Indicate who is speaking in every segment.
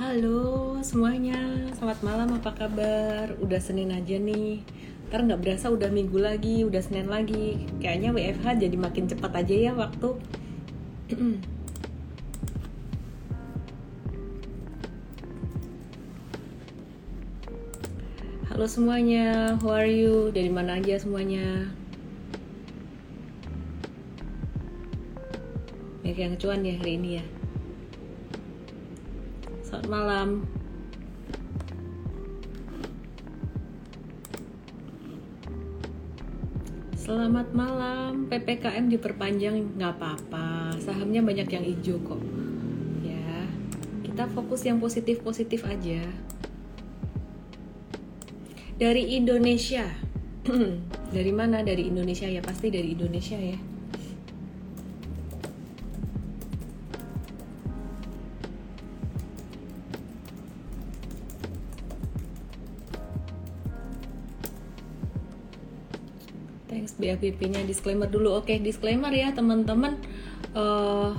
Speaker 1: Halo semuanya, selamat malam apa kabar? Udah Senin aja nih Ntar nggak berasa udah minggu lagi, udah Senin lagi Kayaknya WFH jadi makin cepat aja ya waktu Halo semuanya, how are you? Dari mana aja semuanya? Banyak yang cuan ya hari ini ya Selamat malam. Selamat malam. PPKM diperpanjang nggak apa-apa. Sahamnya banyak yang hijau kok. Ya, kita fokus yang positif-positif aja. Dari Indonesia. dari mana? Dari Indonesia ya pasti dari Indonesia ya. BAPP-nya disclaimer dulu. Oke, disclaimer ya teman-teman. Uh,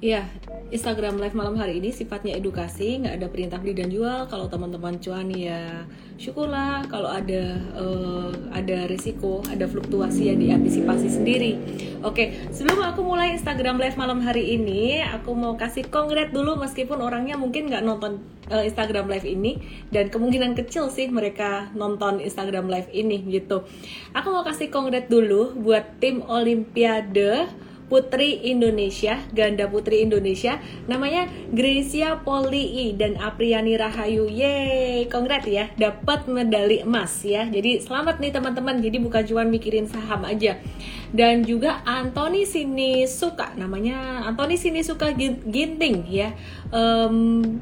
Speaker 1: ya, Instagram live malam hari ini sifatnya edukasi, nggak ada perintah beli dan jual. Kalau teman-teman cuan ya syukurlah. Kalau ada uh, ada risiko, ada fluktuasi yang diantisipasi sendiri. Oke, sebelum aku mulai Instagram live malam hari ini, aku mau kasih kongret dulu meskipun orangnya mungkin nggak nonton uh, Instagram live ini dan kemungkinan kecil sih mereka nonton Instagram live ini gitu. Aku mau kasih kongret dulu buat tim Olimpiade Putri Indonesia, ganda putri Indonesia, namanya Gracia Polii dan Apriani Rahayu. Yeay, kongrat ya, dapat medali emas ya. Jadi selamat nih teman-teman. Jadi bukan cuma mikirin saham aja. Dan juga Anthony Sini Suka, namanya Anthony Sini Suka Ginting ya. Um,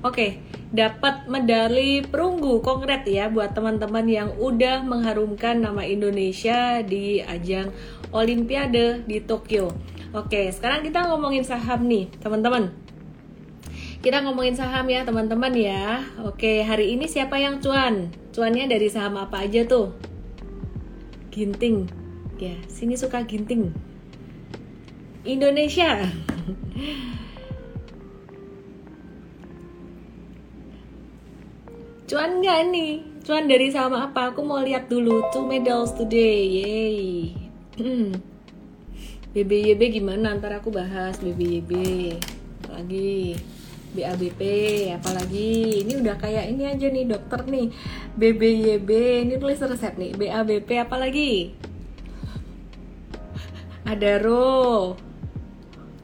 Speaker 1: Oke, dapat medali perunggu kongret ya buat teman-teman yang udah mengharumkan nama Indonesia di ajang Olimpiade di Tokyo. Oke, sekarang kita ngomongin saham nih, teman-teman. Kita ngomongin saham ya, teman-teman ya. Oke, hari ini siapa yang cuan? Cuannya dari saham apa aja tuh? Ginting. Ya, sini suka ginting. Indonesia. cuan nggak nih? Cuan dari saham apa? Aku mau lihat dulu. Two medals today. Yay. Hmm. BBYB gimana? Ntar aku bahas BBYB. Apalagi BABP, apalagi ini udah kayak ini aja nih dokter nih. BBYB, ini tulis resep nih. BABP apalagi? Ada ro.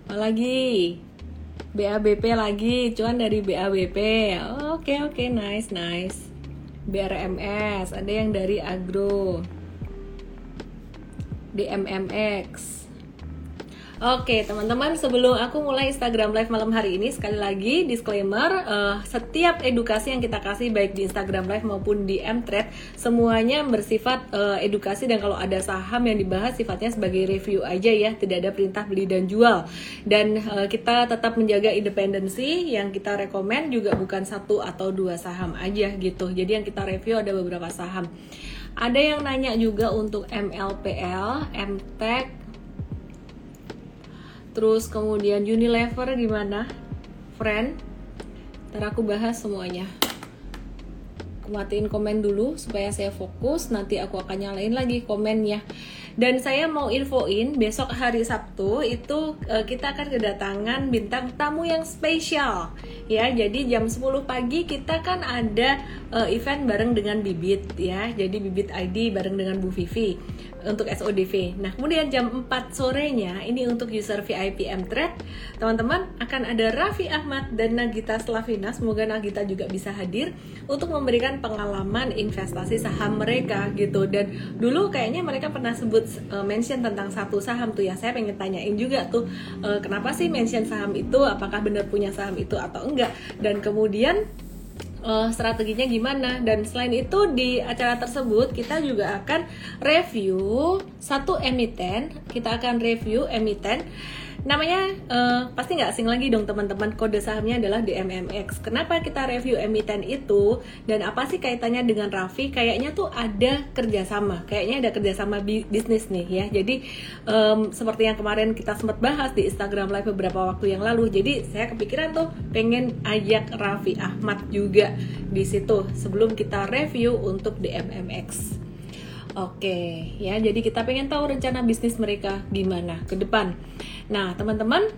Speaker 1: Apalagi? BABP lagi, cuan dari BABP. Oke, oke, okay, nice, nice. BRMS, ada yang dari agro. DMMX. Oke teman-teman sebelum aku mulai Instagram live malam hari ini sekali lagi disclaimer uh, setiap edukasi yang kita kasih baik di Instagram live maupun di Mtrade semuanya bersifat uh, edukasi dan kalau ada saham yang dibahas sifatnya sebagai review aja ya tidak ada perintah beli dan jual. Dan uh, kita tetap menjaga independensi yang kita rekomend juga bukan satu atau dua saham aja gitu. Jadi yang kita review ada beberapa saham. Ada yang nanya juga untuk MLPL, MTech, terus kemudian Unilever gimana? Friend, ntar aku bahas semuanya. Matiin komen dulu supaya saya fokus, nanti aku akan nyalain lagi komennya. Dan saya mau infoin besok hari Sabtu itu uh, kita akan kedatangan bintang tamu yang spesial ya. Jadi jam 10 pagi kita kan ada uh, event bareng dengan Bibit ya. Jadi Bibit ID bareng dengan Bu Vivi untuk SODV. Nah, kemudian jam 4 sorenya ini untuk user VIP M-Trade, teman-teman akan ada Raffi Ahmad dan Nagita Slavina. Semoga Nagita juga bisa hadir untuk memberikan pengalaman investasi saham mereka gitu. Dan dulu kayaknya mereka pernah sebut uh, mention tentang satu saham tuh ya. Saya pengen tanyain juga tuh uh, kenapa sih mention saham itu? Apakah benar punya saham itu atau enggak? Dan kemudian uh, strateginya gimana. Dan selain itu di acara tersebut kita juga akan review satu emiten. Kita akan review emiten namanya uh, pasti nggak asing lagi dong teman-teman. Kode sahamnya adalah DMMX kenapa kita review emiten itu? Dan apa sih kaitannya dengan Raffi? Kayaknya tuh ada kerjasama. Kayaknya ada kerjasama bi bisnis nih ya. Jadi um, seperti yang kemarin kita sempat bahas di Instagram live beberapa waktu yang lalu jadi saya kepikiran tuh pengen ajak Raffi Ahmad juga di situ sebelum kita review untuk DMMX Oke, ya jadi kita pengen tahu rencana bisnis mereka gimana ke depan. Nah, teman-teman,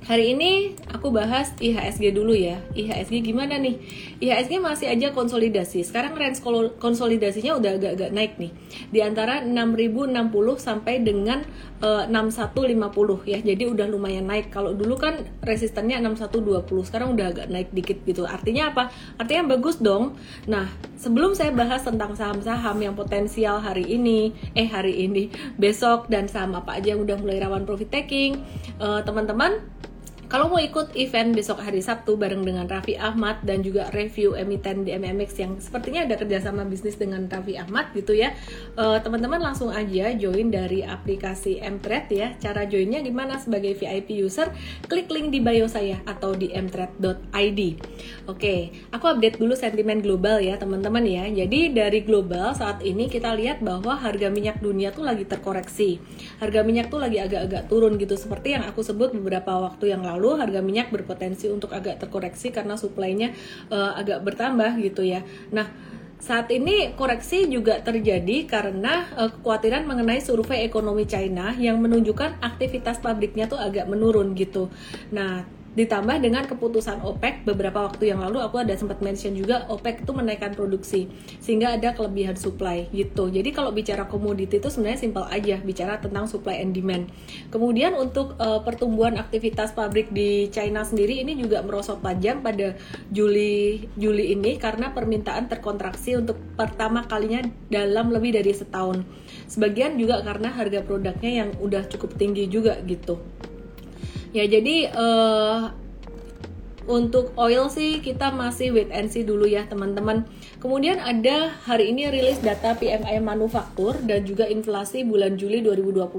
Speaker 1: Hari ini aku bahas IHSG dulu ya. IHSG gimana nih? IHSG masih aja konsolidasi. Sekarang range konsolidasinya udah agak-agak naik nih. Di antara 6060 sampai dengan uh, eh, 6150 ya. Jadi udah lumayan naik. Kalau dulu kan resistennya 6120, sekarang udah agak naik dikit gitu. Artinya apa? Artinya bagus dong. Nah, sebelum saya bahas tentang saham-saham yang potensial hari ini, eh hari ini, besok dan saham apa aja yang udah mulai rawan profit taking, uh, teman-teman kalau mau ikut event besok hari Sabtu bareng dengan Raffi Ahmad dan juga review emiten di MMX yang sepertinya ada kerjasama bisnis dengan Raffi Ahmad gitu ya, uh, teman-teman langsung aja join dari aplikasi Mtrade ya. Cara joinnya gimana sebagai VIP user? Klik link di bio saya atau di mtrade.id. Oke, aku update dulu sentimen global ya teman-teman ya. Jadi dari global saat ini kita lihat bahwa harga minyak dunia tuh lagi terkoreksi. Harga minyak tuh lagi agak-agak turun gitu seperti yang aku sebut beberapa waktu yang lalu lalu harga minyak berpotensi untuk agak terkoreksi karena suplainya uh, agak bertambah gitu ya. Nah, saat ini koreksi juga terjadi karena uh, kekhawatiran mengenai survei ekonomi China yang menunjukkan aktivitas pabriknya tuh agak menurun gitu. Nah, ditambah dengan keputusan OPEC beberapa waktu yang lalu aku ada sempat mention juga OPEC itu menaikkan produksi sehingga ada kelebihan supply gitu. Jadi kalau bicara komoditi itu sebenarnya simpel aja bicara tentang supply and demand. Kemudian untuk uh, pertumbuhan aktivitas pabrik di China sendiri ini juga merosot tajam pada Juli Juli ini karena permintaan terkontraksi untuk pertama kalinya dalam lebih dari setahun. Sebagian juga karena harga produknya yang udah cukup tinggi juga gitu Ya jadi uh, untuk oil sih kita masih wait and see dulu ya teman-teman. Kemudian ada hari ini rilis data PMI manufaktur dan juga inflasi bulan Juli 2021.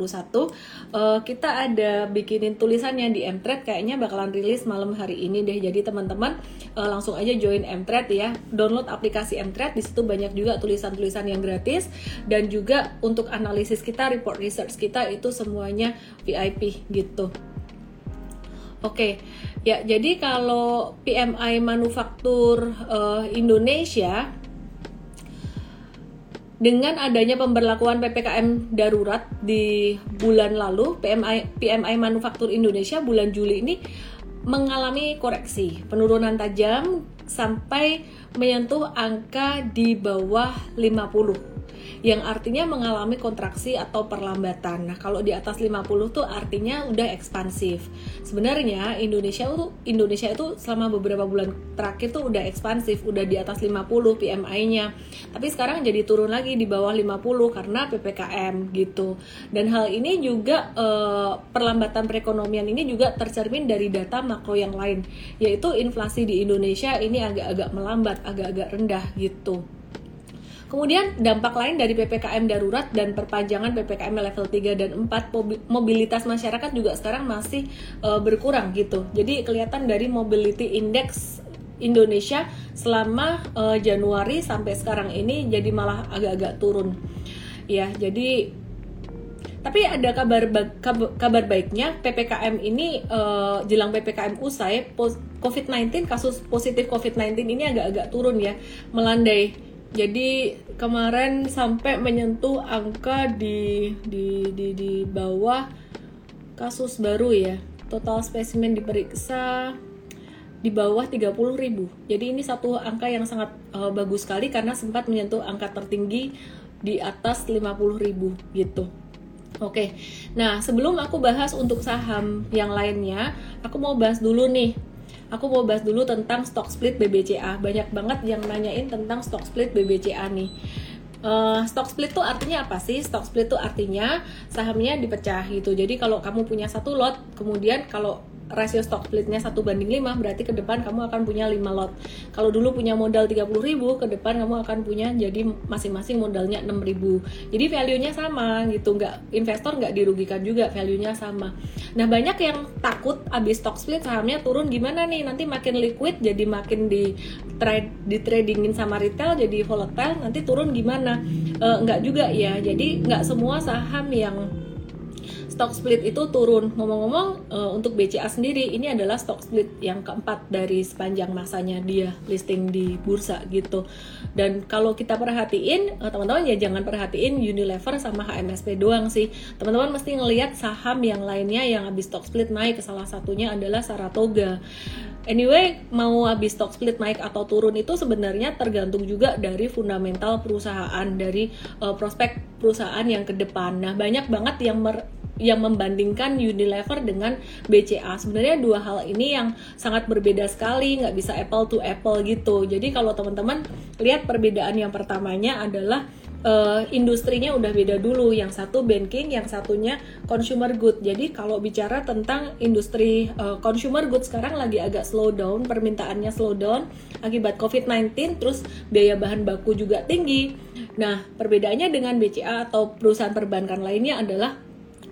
Speaker 1: Uh, kita ada bikinin tulisannya di Mtrade kayaknya bakalan rilis malam hari ini deh. Jadi teman-teman uh, langsung aja join Mtrade ya. Download aplikasi Mtrade di situ banyak juga tulisan-tulisan yang gratis dan juga untuk analisis kita, report research kita itu semuanya VIP gitu. Oke, ya jadi kalau PMI manufaktur uh, Indonesia dengan adanya pemberlakuan PPKM darurat di bulan lalu, PMI PMI manufaktur Indonesia bulan Juli ini mengalami koreksi, penurunan tajam sampai menyentuh angka di bawah 50 yang artinya mengalami kontraksi atau perlambatan. Nah, kalau di atas 50 tuh artinya udah ekspansif. Sebenarnya Indonesia itu Indonesia itu selama beberapa bulan terakhir tuh udah ekspansif, udah di atas 50 PMI-nya. Tapi sekarang jadi turun lagi di bawah 50 karena PPKM gitu. Dan hal ini juga eh, perlambatan perekonomian ini juga tercermin dari data makro yang lain, yaitu inflasi di Indonesia ini agak-agak melambat, agak-agak rendah gitu. Kemudian dampak lain dari PPKM darurat dan perpanjangan PPKM level 3 dan 4 mobilitas masyarakat juga sekarang masih uh, berkurang gitu. Jadi kelihatan dari mobility index Indonesia selama uh, Januari sampai sekarang ini jadi malah agak-agak turun. Ya, jadi tapi ada kabar kabar baiknya PPKM ini uh, jelang PPKM usai COVID-19 kasus positif COVID-19 ini agak-agak turun ya, melandai jadi kemarin sampai menyentuh angka di di di di bawah kasus baru ya. Total spesimen diperiksa di bawah 30.000 jadi ini satu angka yang sangat uh, bagus sekali karena sempat menyentuh angka tertinggi di atas 50.000 gitu. Oke, nah sebelum aku bahas untuk saham yang lainnya, aku mau bahas dulu nih aku mau bahas dulu tentang stock split BBCA. Banyak banget yang nanyain tentang stock split BBCA nih. Uh, stock split tuh artinya apa sih? Stock split tuh artinya sahamnya dipecah gitu. Jadi kalau kamu punya satu lot, kemudian kalau rasio stock splitnya satu banding 5 berarti ke depan kamu akan punya 5 lot. Kalau dulu punya modal 30.000 ke depan kamu akan punya jadi masing-masing modalnya 6.000 jadi value-nya sama gitu nggak investor nggak dirugikan juga value-nya sama. Nah banyak yang takut abis stock split sahamnya turun gimana nih? Nanti makin liquid jadi makin di trade di tradingin sama retail jadi volatile nanti turun gimana? E, nggak juga ya. Jadi nggak semua saham yang stock split itu turun. Ngomong-ngomong uh, untuk BCA sendiri ini adalah stock split yang keempat dari sepanjang masanya dia listing di bursa gitu. Dan kalau kita perhatiin teman teman-teman ya jangan perhatiin Unilever sama HMSP doang sih. Teman-teman mesti ngelihat saham yang lainnya yang habis stock split naik. Salah satunya adalah Saratoga. Anyway, mau habis stock split naik atau turun itu sebenarnya tergantung juga dari fundamental perusahaan, dari uh, prospek perusahaan yang ke depan. Nah, banyak banget yang mer yang membandingkan Unilever dengan BCA. Sebenarnya dua hal ini yang sangat berbeda sekali, nggak bisa apple to apple gitu. Jadi kalau teman-teman lihat perbedaan yang pertamanya adalah uh, industrinya udah beda dulu. Yang satu banking, yang satunya consumer good. Jadi kalau bicara tentang industri uh, consumer good sekarang lagi agak slow down, permintaannya slow down akibat COVID-19, terus biaya bahan baku juga tinggi. Nah, perbedaannya dengan BCA atau perusahaan perbankan lainnya adalah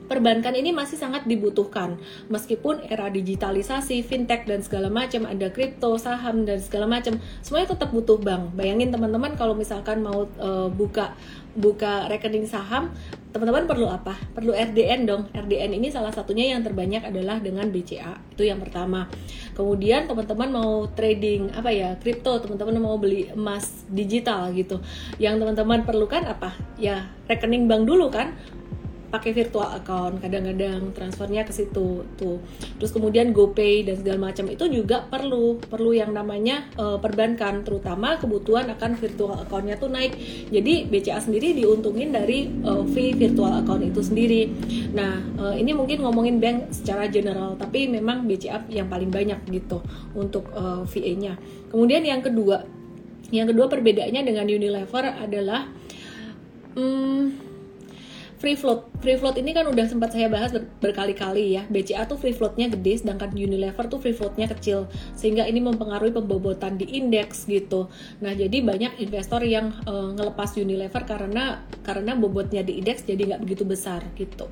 Speaker 1: perbankan ini masih sangat dibutuhkan meskipun era digitalisasi, fintech dan segala macam ada kripto, saham dan segala macam semuanya tetap butuh bank. Bayangin teman-teman kalau misalkan mau uh, buka buka rekening saham, teman-teman perlu apa? Perlu RDN dong. RDN ini salah satunya yang terbanyak adalah dengan BCA. Itu yang pertama. Kemudian teman-teman mau trading apa ya? Kripto, teman-teman mau beli emas digital gitu. Yang teman-teman perlukan apa? Ya, rekening bank dulu kan pakai virtual account kadang-kadang transfernya ke situ tuh. Terus kemudian GoPay dan segala macam itu juga perlu perlu yang namanya uh, perbankan terutama kebutuhan akan virtual accountnya tuh naik. Jadi BCA sendiri diuntungin dari uh, fee virtual account itu sendiri. Nah uh, ini mungkin ngomongin bank secara general tapi memang BCA yang paling banyak gitu untuk uh, VA-nya kemudian yang kedua yang kedua perbedaannya dengan Unilever adalah hmm, free float. Free float ini kan udah sempat saya bahas ber berkali-kali ya. BCA tuh free floatnya gede sedangkan Unilever tuh free floatnya kecil. Sehingga ini mempengaruhi pembobotan di indeks gitu. Nah jadi banyak investor yang uh, ngelepas Unilever karena karena bobotnya di indeks jadi nggak begitu besar gitu.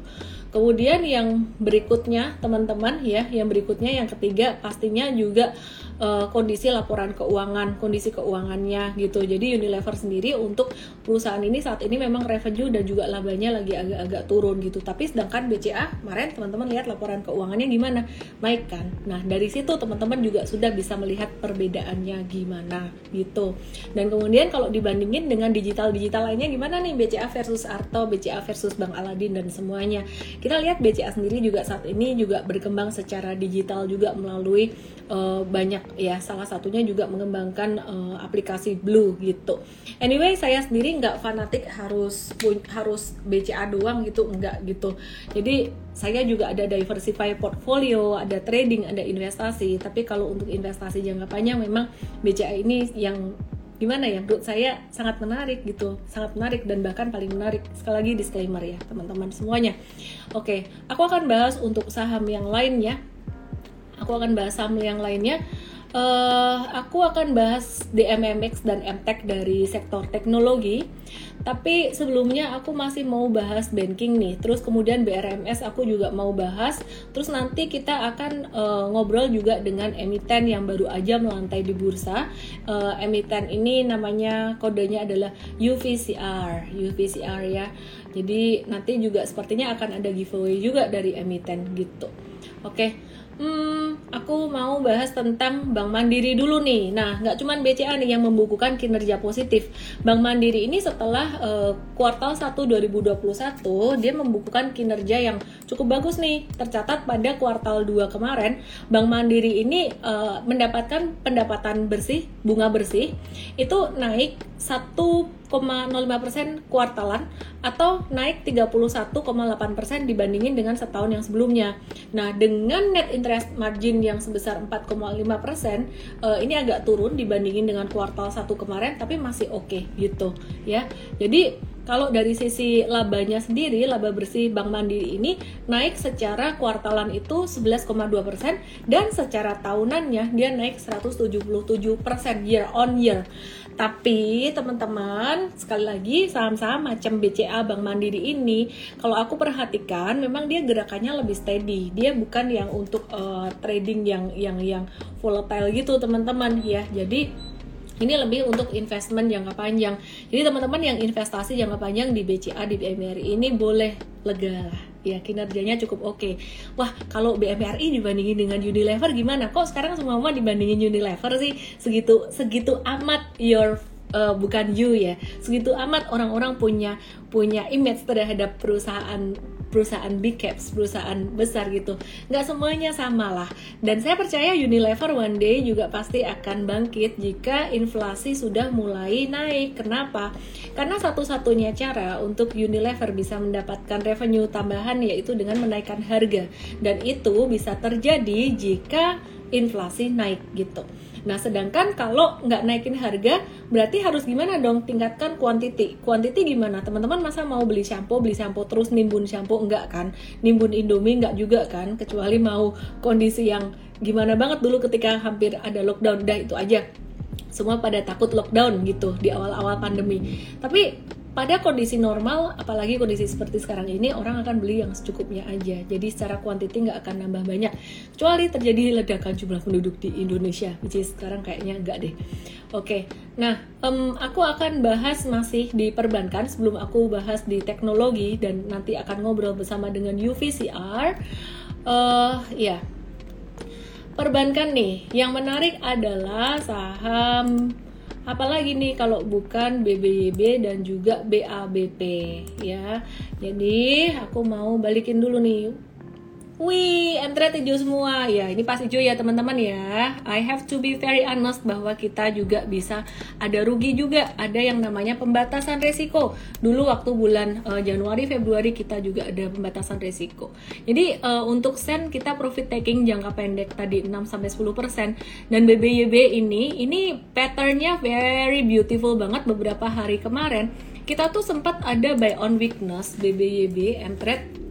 Speaker 1: Kemudian yang berikutnya teman-teman ya yang berikutnya yang ketiga pastinya juga uh, kondisi laporan keuangan, kondisi keuangannya gitu. Jadi Unilever sendiri untuk perusahaan ini saat ini memang revenue dan juga labanya lagi agak-agak turun gitu. Tapi sedangkan BCA kemarin teman-teman lihat laporan keuangannya gimana? Naik kan. Nah, dari situ teman-teman juga sudah bisa melihat perbedaannya gimana gitu. Dan kemudian kalau dibandingin dengan digital-digital lainnya gimana nih BCA versus Arto, BCA versus Bank Aladin dan semuanya. Kita lihat BCA sendiri juga saat ini juga berkembang secara digital juga melalui uh, banyak ya salah satunya juga mengembangkan uh, aplikasi Blue gitu. Anyway saya sendiri nggak fanatik harus harus BCA doang gitu enggak gitu. Jadi saya juga ada diversify portfolio, ada trading, ada investasi. Tapi kalau untuk investasi jangka panjang memang BCA ini yang gimana ya menurut saya sangat menarik gitu sangat menarik dan bahkan paling menarik sekali lagi disclaimer ya teman-teman semuanya oke aku akan bahas untuk saham yang lainnya aku akan bahas saham yang lainnya uh, aku akan bahas DMMX dan MTech dari sektor teknologi. Tapi sebelumnya aku masih mau bahas banking nih. Terus kemudian BRMS aku juga mau bahas. Terus nanti kita akan uh, ngobrol juga dengan emiten yang baru aja melantai di bursa. Uh, emiten ini namanya kodenya adalah UVCR, UVCR ya. Jadi nanti juga sepertinya akan ada giveaway juga dari emiten gitu. Oke. Okay. Hmm, aku mau bahas tentang Bank Mandiri dulu nih. Nah, nggak cuma BCA nih yang membukukan kinerja positif. Bank Mandiri ini setelah uh, kuartal 1 2021, dia membukukan kinerja yang cukup bagus nih. Tercatat pada kuartal 2 kemarin, Bank Mandiri ini uh, mendapatkan pendapatan bersih, bunga bersih, itu naik 1,05% kuartalan atau naik 31,8% dibandingin dengan setahun yang sebelumnya. Nah, dengan net interest margin yang sebesar 4,5%, uh, ini agak turun dibandingin dengan kuartal 1 kemarin tapi masih oke okay, gitu ya. Jadi kalau dari sisi labanya sendiri, laba bersih Bank Mandiri ini naik secara kuartalan itu 11,2% dan secara tahunannya dia naik 177% year on year. Tapi teman-teman, sekali lagi saham-saham macam BCA Bank Mandiri ini kalau aku perhatikan memang dia gerakannya lebih steady. Dia bukan yang untuk uh, trading yang yang yang volatile gitu, teman-teman ya. Jadi ini lebih untuk investment jangka panjang. Jadi teman-teman yang investasi jangka panjang di BCA di BMRI ini boleh lega lah. Ya kinerjanya cukup oke. Okay. Wah kalau BMRI dibandingin dengan Unilever gimana? Kok sekarang semua dibandingin Unilever sih segitu segitu amat your uh, bukan you ya segitu amat orang-orang punya punya image terhadap perusahaan perusahaan big caps, perusahaan besar gitu. Nggak semuanya sama lah. Dan saya percaya Unilever one day juga pasti akan bangkit jika inflasi sudah mulai naik. Kenapa? Karena satu-satunya cara untuk Unilever bisa mendapatkan revenue tambahan yaitu dengan menaikkan harga. Dan itu bisa terjadi jika inflasi naik gitu. Nah, sedangkan kalau nggak naikin harga, berarti harus gimana dong? Tingkatkan kuantiti. Kuantiti gimana? Teman-teman masa mau beli shampoo, beli shampoo terus nimbun shampoo enggak kan? Nimbun Indomie enggak juga kan? Kecuali mau kondisi yang gimana banget dulu ketika hampir ada lockdown. Udah itu aja. Semua pada takut lockdown gitu di awal-awal pandemi. Tapi pada kondisi normal, apalagi kondisi seperti sekarang ini, orang akan beli yang secukupnya aja. Jadi secara kuantiti nggak akan nambah banyak. Kecuali terjadi ledakan jumlah penduduk di Indonesia, which is sekarang kayaknya nggak deh. Oke, okay. nah um, aku akan bahas masih di perbankan sebelum aku bahas di teknologi dan nanti akan ngobrol bersama dengan UVCR. Uh, ya, perbankan nih, yang menarik adalah saham apalagi nih kalau bukan BBYB dan juga BABP ya. Jadi aku mau balikin dulu nih Wih, entret hijau semua. Ya, ini pas hijau ya teman-teman ya. I have to be very honest bahwa kita juga bisa ada rugi juga. Ada yang namanya pembatasan resiko. Dulu waktu bulan uh, Januari, Februari kita juga ada pembatasan resiko. Jadi uh, untuk sen kita profit taking jangka pendek tadi 6 sampai 10% dan BBYB ini ini patternnya very beautiful banget beberapa hari kemarin. Kita tuh sempat ada buy on weakness BBYB entret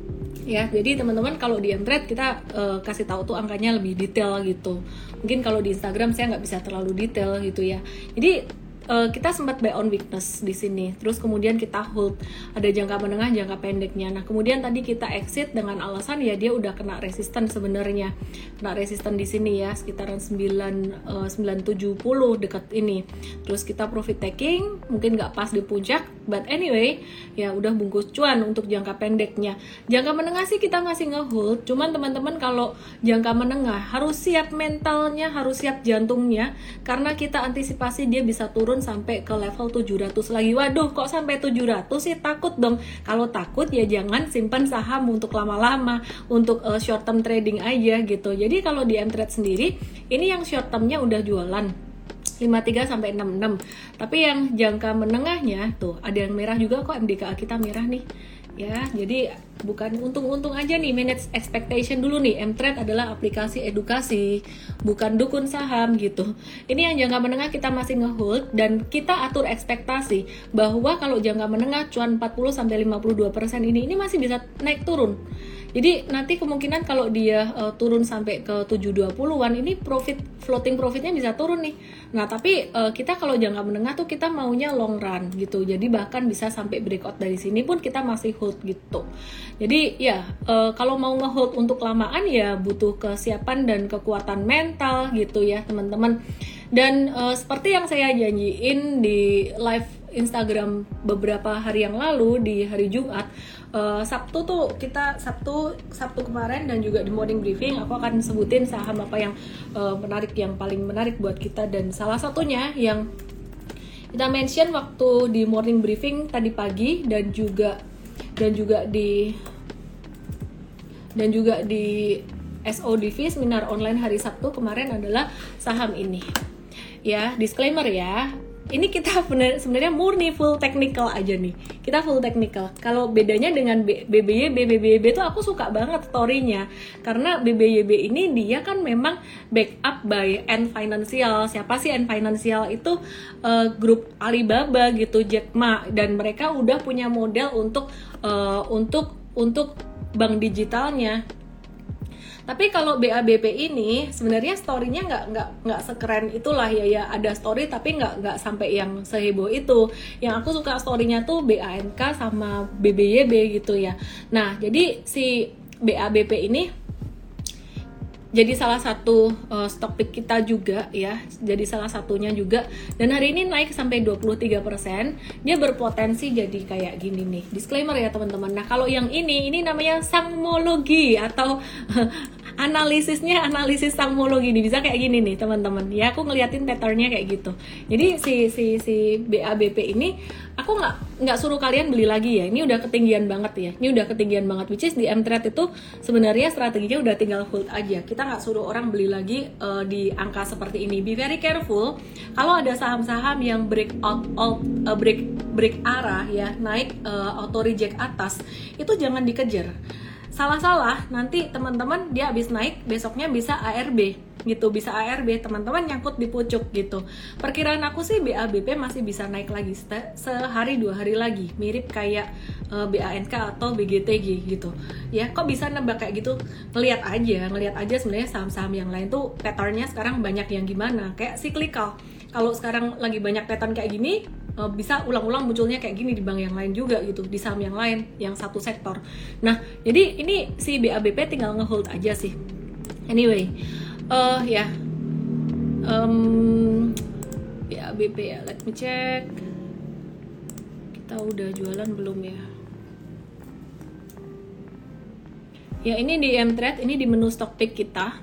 Speaker 1: ya. Jadi teman-teman kalau di Entret kita uh, kasih tahu tuh angkanya lebih detail gitu. Mungkin kalau di Instagram saya nggak bisa terlalu detail gitu ya. Jadi uh, kita sempat buy on weakness di sini. Terus kemudian kita hold ada jangka menengah, jangka pendeknya. Nah, kemudian tadi kita exit dengan alasan ya dia udah kena resisten sebenarnya. Kena resisten di sini ya sekitaran 9 uh, 970 dekat ini. Terus kita profit taking, mungkin nggak pas di puncak, but anyway, ya udah bungkus cuan untuk jangka pendeknya. Jangka menengah sih kita masih ngehold, cuman teman-teman kalau jangka menengah harus siap mentalnya, harus siap jantungnya karena kita antisipasi dia bisa turun turun sampai ke level 700 lagi. Waduh, kok sampai 700 sih? Takut dong. Kalau takut ya jangan simpan saham untuk lama-lama, untuk uh, short term trading aja gitu. Jadi kalau di Mtrade sendiri, ini yang short termnya udah jualan 53 sampai 66. Tapi yang jangka menengahnya tuh ada yang merah juga kok MDKA kita merah nih ya jadi bukan untung-untung aja nih manage expectation dulu nih Mtrade adalah aplikasi edukasi bukan dukun saham gitu ini yang jangka menengah kita masih ngehold dan kita atur ekspektasi bahwa kalau jangka menengah cuan 40 sampai 52% ini ini masih bisa naik turun jadi nanti kemungkinan kalau dia uh, turun sampai ke 720-an ini profit floating profitnya bisa turun nih. Nah, tapi uh, kita kalau jangka menengah tuh kita maunya long run gitu. Jadi bahkan bisa sampai breakout dari sini pun kita masih hold gitu. Jadi ya uh, kalau mau ngehold untuk lamaan ya butuh kesiapan dan kekuatan mental gitu ya, teman-teman. Dan uh, seperti yang saya janjiin di live Instagram beberapa hari yang lalu di hari Jumat uh, Sabtu tuh kita Sabtu Sabtu kemarin dan juga di morning briefing aku akan sebutin saham apa yang uh, menarik yang paling menarik buat kita dan salah satunya yang kita mention waktu di morning briefing tadi pagi dan juga dan juga di dan juga di SODV seminar online hari Sabtu kemarin adalah saham ini. Ya, disclaimer ya ini kita bener, sebenarnya murni full technical aja nih. Kita full technical. Kalau bedanya dengan BBYB, BBYB itu aku suka banget storynya karena BBYB ini dia kan memang backup by N Financial. Siapa sih N Financial itu uh, grup Alibaba gitu, Jack Ma dan mereka udah punya model untuk uh, untuk untuk bank digitalnya tapi kalau BABP ini sebenarnya storynya nggak nggak nggak sekeren itulah ya ya ada story tapi nggak nggak sampai yang seheboh itu. Yang aku suka storynya tuh BANK sama BBYB gitu ya. Nah jadi si BABP ini jadi salah satu uh, stock pick kita juga ya jadi salah satunya juga. Dan hari ini naik sampai 23% dia berpotensi jadi kayak gini nih. Disclaimer ya teman-teman. Nah kalau yang ini ini namanya sangmologi atau analisisnya analisis sangmologi nih bisa kayak gini nih teman-teman. Ya aku ngeliatin patternnya kayak gitu. Jadi si si si BABP ini aku nggak nggak suruh kalian beli lagi ya. Ini udah ketinggian banget ya. Ini udah ketinggian banget. Which is di M-Trade itu sebenarnya strateginya udah tinggal hold aja. Kita nggak suruh orang beli lagi uh, di angka seperti ini. Be very careful. Kalau ada saham-saham yang break out, out uh, break break arah ya naik uh, auto reject atas itu jangan dikejar salah-salah nanti teman-teman dia habis naik besoknya bisa ARB gitu bisa ARB teman-teman nyangkut di pucuk gitu. Perkiraan aku sih BABP masih bisa naik lagi sehari dua hari lagi. Mirip kayak uh, eh, BANK atau BGTG gitu. Ya kok bisa nebak kayak gitu? Ngelihat aja ngelihat aja sebenarnya saham-saham yang lain tuh patternnya sekarang banyak yang gimana. Kayak cyclical. Kalau sekarang lagi banyak pattern kayak gini uh, bisa ulang-ulang munculnya kayak gini di bank yang lain juga gitu di saham yang lain yang satu sektor. Nah jadi ini si BABP tinggal ngehold aja sih. Anyway uh, ya. Yeah. um, BABP ya let me check. Kita udah jualan belum ya? Ya ini di M-Trade ini di menu stock pick kita.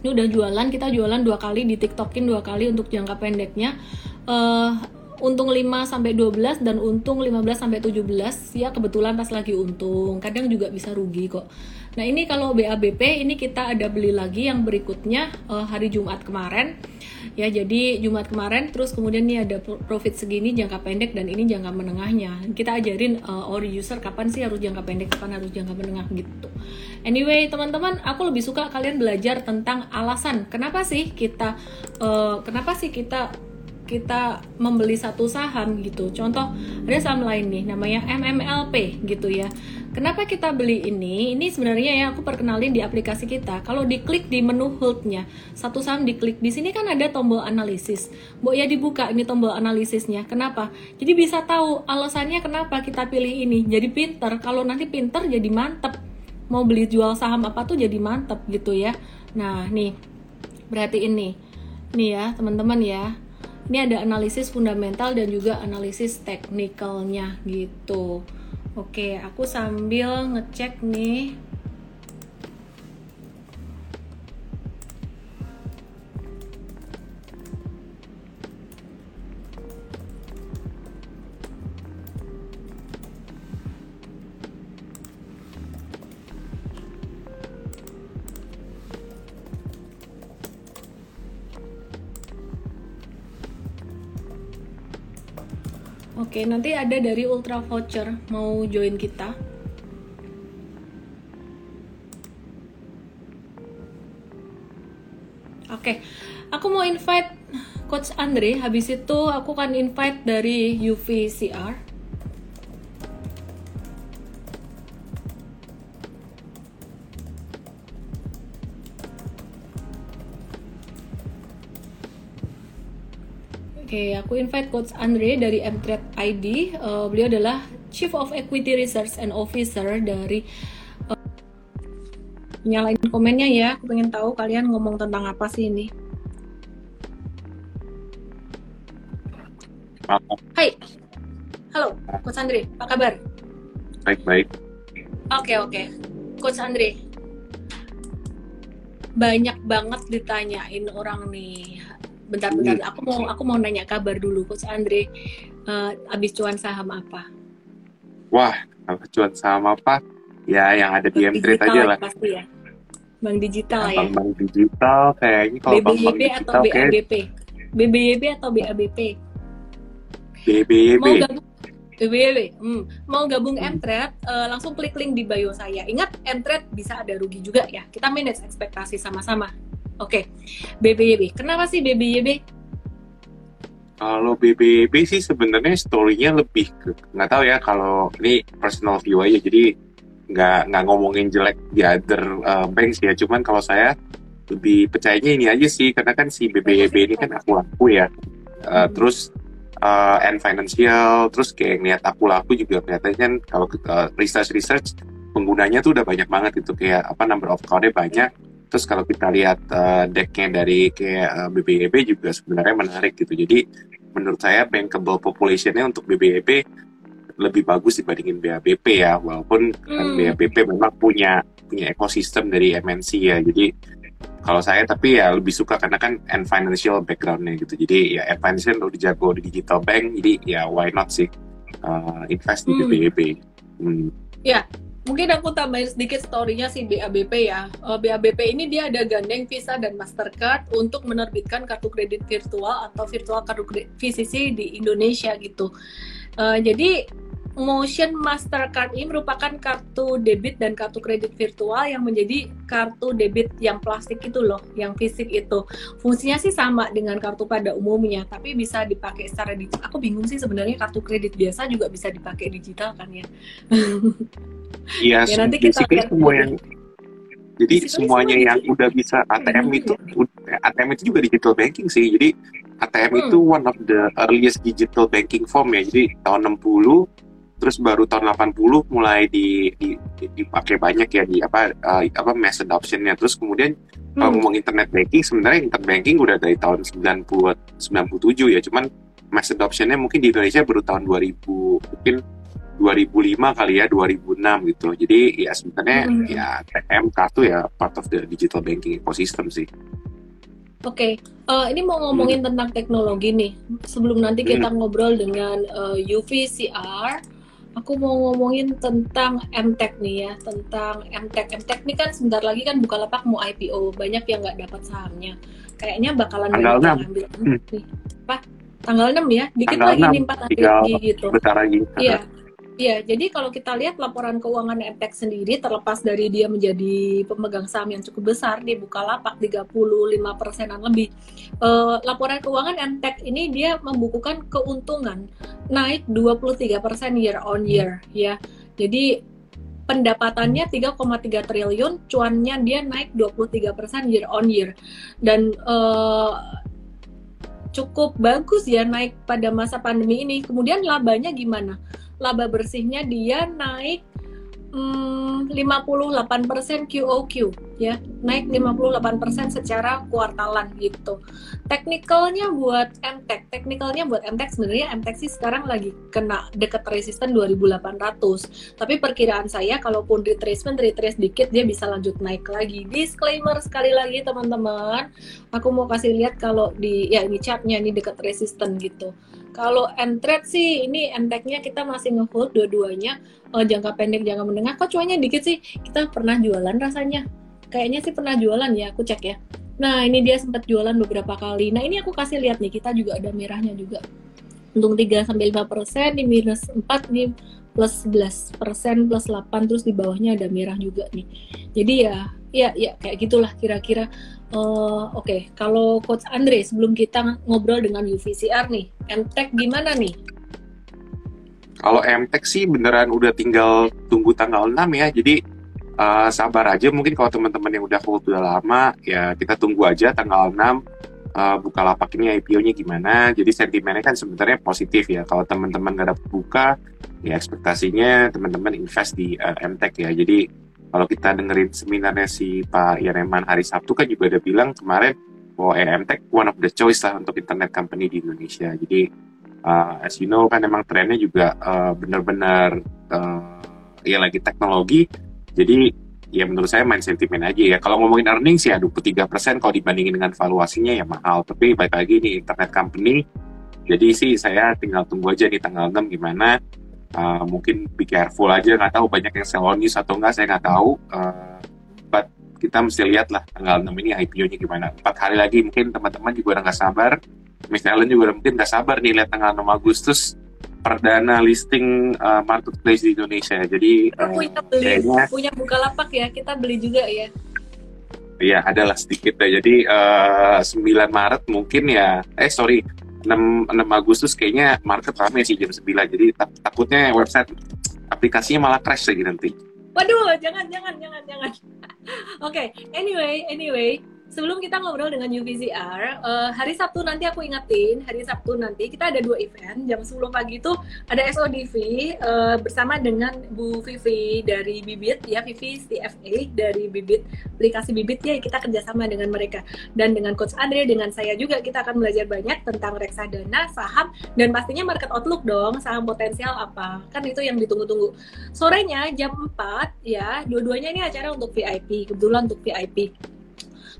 Speaker 1: Ini udah jualan kita jualan dua kali di tiktokin dua kali untuk jangka pendeknya. Uh, untung 5 sampai 12 dan untung 15 sampai 17 ya kebetulan pas lagi untung. Kadang juga bisa rugi kok. Nah, ini kalau BABP ini kita ada beli lagi yang berikutnya uh, hari Jumat kemarin. Ya, jadi Jumat kemarin terus kemudian ini ada profit segini jangka pendek dan ini jangka menengahnya. Kita ajarin uh, user kapan sih harus jangka pendek, kapan harus jangka menengah gitu. Anyway, teman-teman, aku lebih suka kalian belajar tentang alasan kenapa sih kita uh, kenapa sih kita kita membeli satu saham gitu. Contoh ada saham lain nih namanya MMLP gitu ya. Kenapa kita beli ini? Ini sebenarnya ya aku perkenalin di aplikasi kita. Kalau diklik di menu holdnya, satu saham diklik di sini kan ada tombol analisis. Bu ya dibuka ini tombol analisisnya. Kenapa? Jadi bisa tahu alasannya kenapa kita pilih ini. Jadi pinter. Kalau nanti pinter jadi mantep. Mau beli jual saham apa tuh jadi mantep gitu ya. Nah nih berarti ini. Nih ya teman-teman ya ini ada analisis fundamental dan juga analisis teknikalnya gitu. Oke aku sambil ngecek nih Oke, nanti ada dari Ultra Voucher mau join kita. Oke, aku mau invite Coach Andre. Habis itu aku akan invite dari UVCR. Aku invite Coach Andre dari Mtrade ID. Uh, beliau adalah Chief of Equity Research and Officer dari uh, nyalain komennya ya. Aku pengen tahu kalian ngomong tentang apa sih ini. Hai. Halo, Coach Andre. Apa kabar?
Speaker 2: Baik, baik.
Speaker 1: Oke, oke. Coach Andre. Banyak banget ditanyain orang nih bentar-bentar hmm. aku mau aku mau nanya kabar dulu coach Andre uh, abis cuan saham apa
Speaker 2: wah abis cuan saham apa ya yang ada di M-Trade aja lah
Speaker 1: pasti ya bank digital ya
Speaker 2: bank digital kayaknya kalau
Speaker 1: BBYB bank, bank atau BABP BBYB atau BABP
Speaker 2: BBYB.
Speaker 1: Mau gabung BBYB, hmm. mau gabung Mtrade, uh, langsung klik link di bio saya. Ingat Mtrade bisa ada rugi juga ya. Kita manage ekspektasi sama-sama. Oke, okay. BBYB. Kenapa sih BBYB?
Speaker 2: Kalau BBB sih sebenarnya story-nya lebih ke nggak tahu ya kalau ini personal view aja jadi nggak nggak ngomongin jelek di other uh, banks ya cuman kalau saya lebih percayanya ini aja sih karena kan si BBB ini kan aku laku ya uh, hmm. terus uh, and financial terus kayak ngeliat aku laku juga kelihatannya kan kalau uh, research research penggunanya tuh udah banyak banget itu kayak apa number of account banyak Terus kalau kita lihat uh, decknya dari kayak uh, eh, BBEB juga sebenarnya menarik gitu. Jadi menurut saya bankable populationnya untuk BBEB lebih bagus dibandingin BABP ya. Walaupun kan hmm. kan BABP memang punya punya ekosistem dari MNC ya. Jadi kalau saya tapi ya lebih suka karena kan and financial backgroundnya gitu. Jadi ya and financial udah jago di digital bank. Jadi ya why not sih uh, invest di hmm. BBEB.
Speaker 1: Hmm. Ya, Mungkin aku tambahin sedikit story-nya si BABP ya. Eh, BABP ini dia ada gandeng Visa dan Mastercard untuk menerbitkan kartu kredit virtual atau virtual kartu kredit VCC di Indonesia gitu. Uh, jadi Motion Mastercard ini merupakan kartu debit dan kartu kredit virtual yang menjadi kartu debit yang plastik itu loh, yang fisik itu. Fungsinya sih sama dengan kartu pada umumnya, tapi bisa dipakai secara digital. Aku bingung sih sebenarnya kartu kredit biasa juga bisa dipakai digital kan ya.
Speaker 2: Iya, ya, nanti kita lihat semua yang jadi Basically semuanya yang digital. udah bisa ATM hmm, itu ya. ATM itu juga digital banking sih. Jadi ATM hmm. itu one of the earliest digital banking form ya. Jadi tahun 60 terus baru tahun 80 mulai di, di, di dipakai banyak ya di apa uh, apa mass adoptionnya terus kemudian hmm. kalau ngomong internet banking sebenarnya internet banking udah dari tahun 90 97 ya cuman mass adoptionnya mungkin di Indonesia baru tahun 2000 mungkin 2005 kali ya 2006 gitu jadi ya sebenarnya hmm. ya TM kartu ya part of the digital banking ecosystem sih
Speaker 1: Oke, okay. uh, eh, ini mau ngomongin hmm. tentang teknologi nih. Sebelum nanti kita hmm. ngobrol dengan uh, eh, UVCR, aku mau ngomongin tentang MTech nih ya, tentang MTech. MTech ini kan sebentar lagi kan buka lapak mau IPO, banyak yang nggak dapat sahamnya. Kayaknya bakalan
Speaker 2: Tanggal
Speaker 1: banyak 6. yang ambil hmm. nih. Apa? Tanggal 6 ya? Dikit Tanggal lagi 6, nih 4 lagi gitu.
Speaker 2: Bentar lagi.
Speaker 1: Iya. Iya, jadi kalau kita lihat laporan keuangan MTEK sendiri, terlepas dari dia menjadi pemegang saham yang cukup besar di Bukalapak 35 persenan lebih, uh, laporan keuangan MTEK ini dia membukukan keuntungan naik 23 persen year on year, ya. Jadi pendapatannya 3,3 triliun, cuannya dia naik 23 persen year on year, dan uh, cukup bagus ya naik pada masa pandemi ini. Kemudian labanya gimana? Laba bersihnya dia naik hmm, 58% QOQ ya. Naik 58% secara kuartalan gitu. Teknikalnya buat MTEK teknikalnya buat MTEK sebenarnya MTEK sih sekarang lagi kena deket resisten 2800 tapi perkiraan saya kalaupun retracement retrace dikit dia bisa lanjut naik lagi. Disclaimer sekali lagi teman-teman aku mau kasih lihat kalau di ya ini chartnya ini deket resisten gitu kalau entret sih ini enteknya kita masih ngehold dua-duanya. Uh, jangka pendek jangka menengah kok cuanya dikit sih? Kita pernah jualan rasanya. Kayaknya sih pernah jualan ya aku cek ya. Nah ini dia sempat jualan beberapa kali. Nah ini aku kasih lihat nih kita juga ada merahnya juga. Untung 3 sampai 5 persen di minus 4 nih plus 11 persen plus 8 terus di bawahnya ada merah juga nih jadi ya ya ya kayak gitulah kira-kira Uh, Oke, okay. kalau Coach Andre sebelum kita ngobrol dengan UVCR nih, MTech gimana nih?
Speaker 2: Kalau MTech sih beneran udah tinggal tunggu tanggal 6 ya, jadi uh, sabar aja. Mungkin kalau teman-teman yang udah hold udah lama, ya kita tunggu aja tanggal 6 uh, eh, buka lapak ini IPO-nya gimana. Jadi sentimennya kan sebenarnya positif ya. Kalau teman-teman nggak dapat buka, ya ekspektasinya teman-teman invest di uh, MTech ya. Jadi kalau kita dengerin seminarnya si Pak Yareman hari Sabtu kan juga ada bilang kemarin bahwa EMTech one of the choice lah untuk internet company di Indonesia. Jadi uh, as you know kan emang trennya juga uh, benar-benar uh, ya lagi teknologi. Jadi ya menurut saya main sentimen aja ya. Kalau ngomongin earnings ya 23% kalau dibandingin dengan valuasinya ya mahal. Tapi baik lagi ini internet company. Jadi sih saya tinggal tunggu aja di tanggal 6 gimana uh, mungkin be careful aja nggak tahu banyak yang sell on atau enggak saya nggak tahu uh, but kita mesti lihat lah tanggal 6 ini IPO-nya gimana empat hari lagi mungkin teman-teman juga udah nggak sabar Miss Ellen juga mungkin nggak sabar nih lihat tanggal 6 Agustus perdana listing uh, marketplace di Indonesia. Jadi
Speaker 1: uh, punya beli, kayaknya, punya lapak ya, kita beli juga ya.
Speaker 2: Iya, adalah sedikit ya. Jadi uh, 9 Maret mungkin ya, eh sorry, 6, 6 Agustus kayaknya market ramai sih jam 9. Jadi tak, takutnya website aplikasinya malah crash lagi nanti.
Speaker 1: Waduh, jangan, jangan, jangan, jangan. Oke, okay, anyway, anyway, sebelum kita ngobrol dengan UVCR, uh, eh, hari Sabtu nanti aku ingetin, hari Sabtu nanti kita ada dua event. Jam 10 pagi itu ada SODV uh, eh, bersama dengan Bu Vivi dari Bibit, ya Vivi CFA dari Bibit, aplikasi Bibit ya kita kerjasama dengan mereka. Dan dengan Coach Andre, dengan saya juga kita akan belajar banyak tentang reksadana, saham, dan pastinya market outlook dong, saham potensial apa. Kan itu yang ditunggu-tunggu. Sorenya jam 4 ya, dua-duanya ini acara untuk VIP, kebetulan untuk VIP.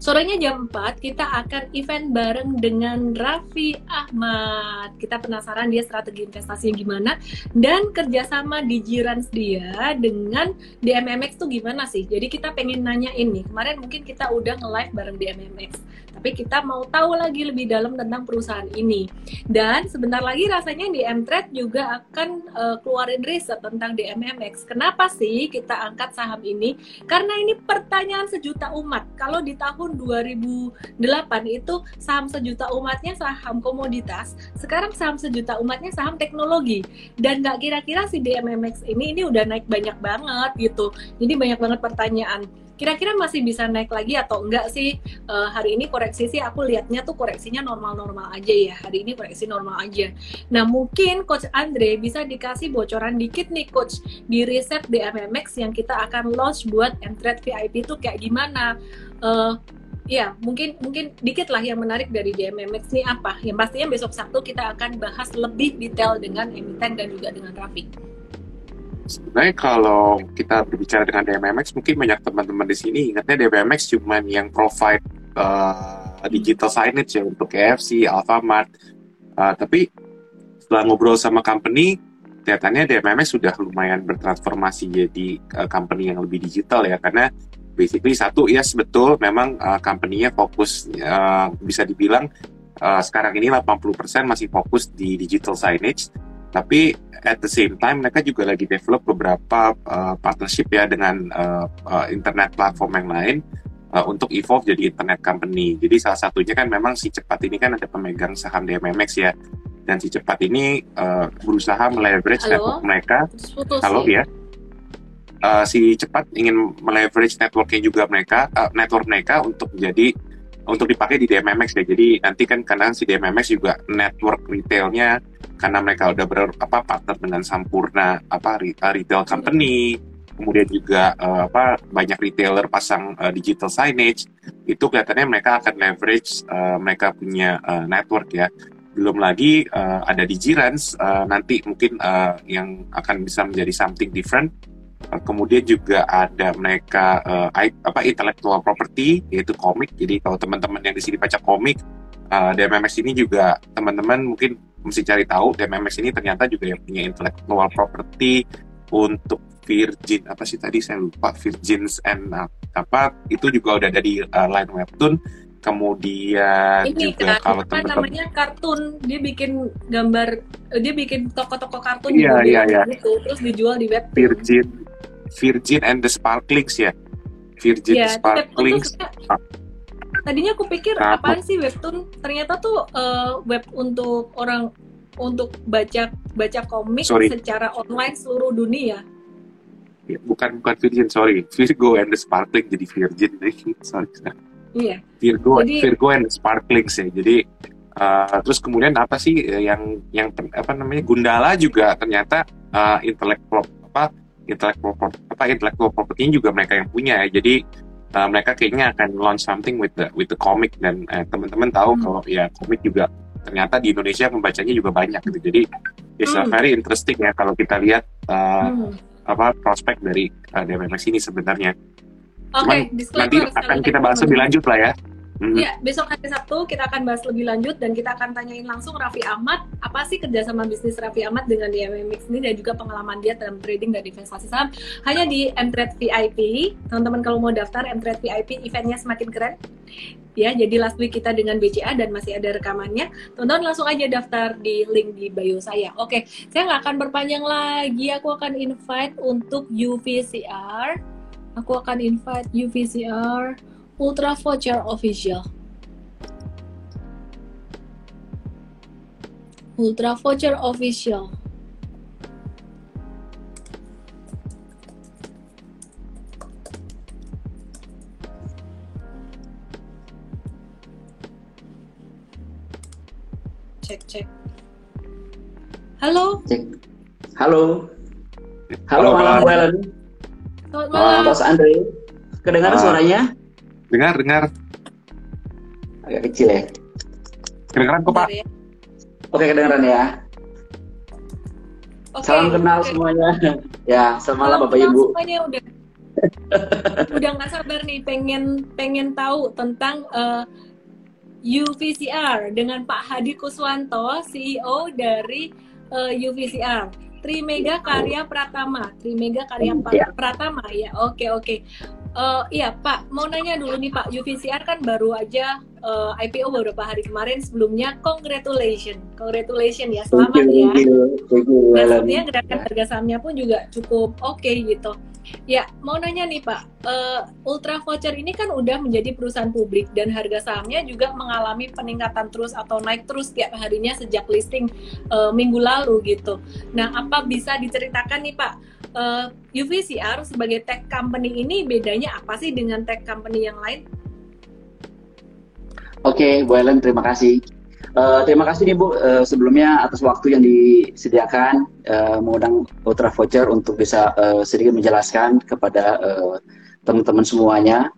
Speaker 1: Sorenya jam 4 kita akan event bareng dengan Raffi Ahmad. Kita penasaran dia strategi investasinya gimana dan kerjasama di Jirans dia dengan DMMX tuh gimana sih? Jadi kita pengen nanya ini. Kemarin mungkin kita udah nge-live bareng DMMX tapi kita mau tahu lagi lebih dalam tentang perusahaan ini. Dan sebentar lagi rasanya di M-Trade juga akan uh, keluarin riset tentang DMMX. Kenapa sih kita angkat saham ini? Karena ini pertanyaan sejuta umat. Kalau di tahun 2008 itu saham sejuta umatnya saham komoditas, sekarang saham sejuta umatnya saham teknologi. Dan nggak kira-kira si DMMX ini ini udah naik banyak banget gitu. Jadi banyak banget pertanyaan. Kira-kira masih bisa naik lagi atau enggak sih? Uh, hari ini koreksi sih aku lihatnya tuh koreksinya normal-normal aja ya. Hari ini koreksi normal aja. Nah mungkin coach Andre bisa dikasih bocoran dikit nih coach di riset DMMX yang kita akan launch buat Mtrade VIP itu kayak gimana. Uh, ya mungkin mungkin dikit lah yang menarik dari DMMX ini apa. Yang pastinya besok Sabtu kita akan bahas lebih detail dengan emiten dan juga dengan Rafi
Speaker 2: sebenarnya kalau kita berbicara dengan DMMX mungkin banyak teman-teman di sini ingatnya DMMX cuma yang provide uh, digital signage ya untuk KFC, Alfamart. Uh, tapi setelah ngobrol sama company kelihatannya DMMX sudah lumayan bertransformasi jadi uh, company yang lebih digital ya. Karena basically satu ya yes, betul memang uh, company-nya fokus uh, bisa dibilang uh, sekarang ini 80% masih fokus di digital signage tapi at the same time mereka juga lagi develop beberapa uh, partnership ya dengan uh, uh, internet platform yang lain uh, untuk evolve jadi internet company. Jadi salah satunya kan memang si cepat ini kan ada pemegang saham DMMX ya. Dan si cepat ini uh, berusaha meleverage network mereka. Halo ya. Uh, si cepat ingin meleverage networknya juga mereka, uh, network mereka untuk menjadi untuk dipakai di DMMX ya. Jadi nanti kan karena si DMMX juga network retailnya karena mereka udah ber apa partner dengan Sampurna apa retail company, kemudian juga uh, apa banyak retailer pasang uh, digital signage itu kelihatannya mereka akan leverage uh, mereka punya uh, network ya. Belum lagi uh, ada di Jirans uh, nanti mungkin uh, yang akan bisa menjadi something different Eh, kemudian juga ada mereka uh, apa intellectual property yaitu komik. Jadi kalau teman-teman yang di sini baca komik, uh, eh, DMMX ini juga teman-teman mungkin mesti cari tahu DMMX ini ternyata juga yang punya intellectual property untuk Virgin apa sih tadi? Saya lupa Virgins and apa itu juga udah ada di uh, line webtoon. Kemudian ini juga kan, kalau teman-teman
Speaker 1: namanya kartun. Dia bikin gambar dia bikin toko-toko kartun
Speaker 2: iya, iya, iya.
Speaker 1: gitu. terus dijual di web
Speaker 2: Virgin Virgin and the Sparklings ya? Virgin
Speaker 1: ya,
Speaker 2: Sparklings.
Speaker 1: tadinya aku pikir nah, apa sih webtoon? Ternyata tuh uh, web untuk orang untuk baca baca komik sorry. secara online seluruh dunia.
Speaker 2: Ya, bukan bukan Virgin sorry. Virgo and the Sparkling jadi Virgin sorry
Speaker 1: iya.
Speaker 2: Virgo jadi, Virgo and the Sparklings ya. Jadi uh, terus kemudian apa sih yang yang apa namanya Gundala juga ternyata uh, intelektual apa intellectual apa intellectual property juga mereka yang punya ya. Jadi uh, mereka kayaknya akan launch something with the with the comic dan uh, teman-teman tahu hmm. kalau ya komik juga ternyata di Indonesia membacanya juga banyak gitu. Jadi it's hmm. very interesting ya kalau kita lihat uh, hmm. apa prospek dari uh, DMMX ini sebenarnya.
Speaker 1: Okay,
Speaker 2: nanti akan kita bahas lebih lanjut lah ya.
Speaker 1: Mm-hmm. Ya, besok hari Sabtu kita akan bahas lebih lanjut dan kita akan tanyain langsung Raffi Ahmad apa sih kerjasama bisnis Raffi Ahmad dengan DMMX ini dan juga pengalaman dia dalam trading dan investasi saham hanya di Mtrade VIP. Teman-teman kalau mau daftar Mtrade VIP eventnya semakin keren. ya. Jadi last week kita dengan BCA dan masih ada rekamannya. Teman-teman langsung aja daftar di link di bio saya. Oke, saya nggak akan berpanjang lagi. Aku akan invite untuk UVCR. Aku akan invite UVCR Ultra Voucher Official. Ultra Voucher Official. Cek cek. Halo.
Speaker 3: Cek. Halo. Halo,
Speaker 2: Halo,
Speaker 3: malam Ellen.
Speaker 1: Selamat
Speaker 2: Malam.
Speaker 1: malam.
Speaker 3: Mas Andre. Kedengaran
Speaker 2: Ah.
Speaker 3: suaranya?
Speaker 2: Dengar, dengar.
Speaker 3: Agak kecil ya.
Speaker 2: Kedengeran kok, Pak?
Speaker 1: Ya.
Speaker 3: Oke, kedengaran ya.
Speaker 1: Oke,
Speaker 3: Salam kenal
Speaker 1: oke.
Speaker 3: semuanya. Ya, selamat malam
Speaker 1: Salam
Speaker 3: Bapak Ibu.
Speaker 1: Semuanya udah udah nggak sabar nih pengen pengen tahu tentang eh, UVCR dengan Pak Hadi Kuswanto, CEO dari eh, UVCR. Trimega Karya Pratama, Trimega Karya
Speaker 3: Ya.
Speaker 1: Pratama ya. Oke oke. Eh, iya Pak, mau nanya dulu nih Pak, UVCR kan baru aja eh, IPO beberapa hari kemarin. Sebelumnya, congratulations, congratulations ya,
Speaker 3: Thank
Speaker 1: selamat
Speaker 3: you,
Speaker 1: ya.
Speaker 3: thank you, thank you, Bu
Speaker 1: Nah, sepertinya gerakan
Speaker 3: Ya.
Speaker 1: harga sahamnya pun juga cukup oke gitu. Ya, mau nanya nih Pak, eh, Ultra Voucher ini kan udah menjadi perusahaan publik dan harga sahamnya juga mengalami peningkatan terus atau naik terus tiap harinya sejak listing eh, minggu lalu gitu. Nah, apa bisa diceritakan nih Pak, eh, UVCR sebagai tech company ini bedanya apa sih dengan tech company yang lain?
Speaker 3: Oke, Bu Ellen, terima kasih. Eh, terima kasih nih Bu eh, sebelumnya atas waktu yang disediakan eh, mengundang Ultra Voucher untuk bisa eh, sedikit menjelaskan kepada eh, teman-teman semuanya.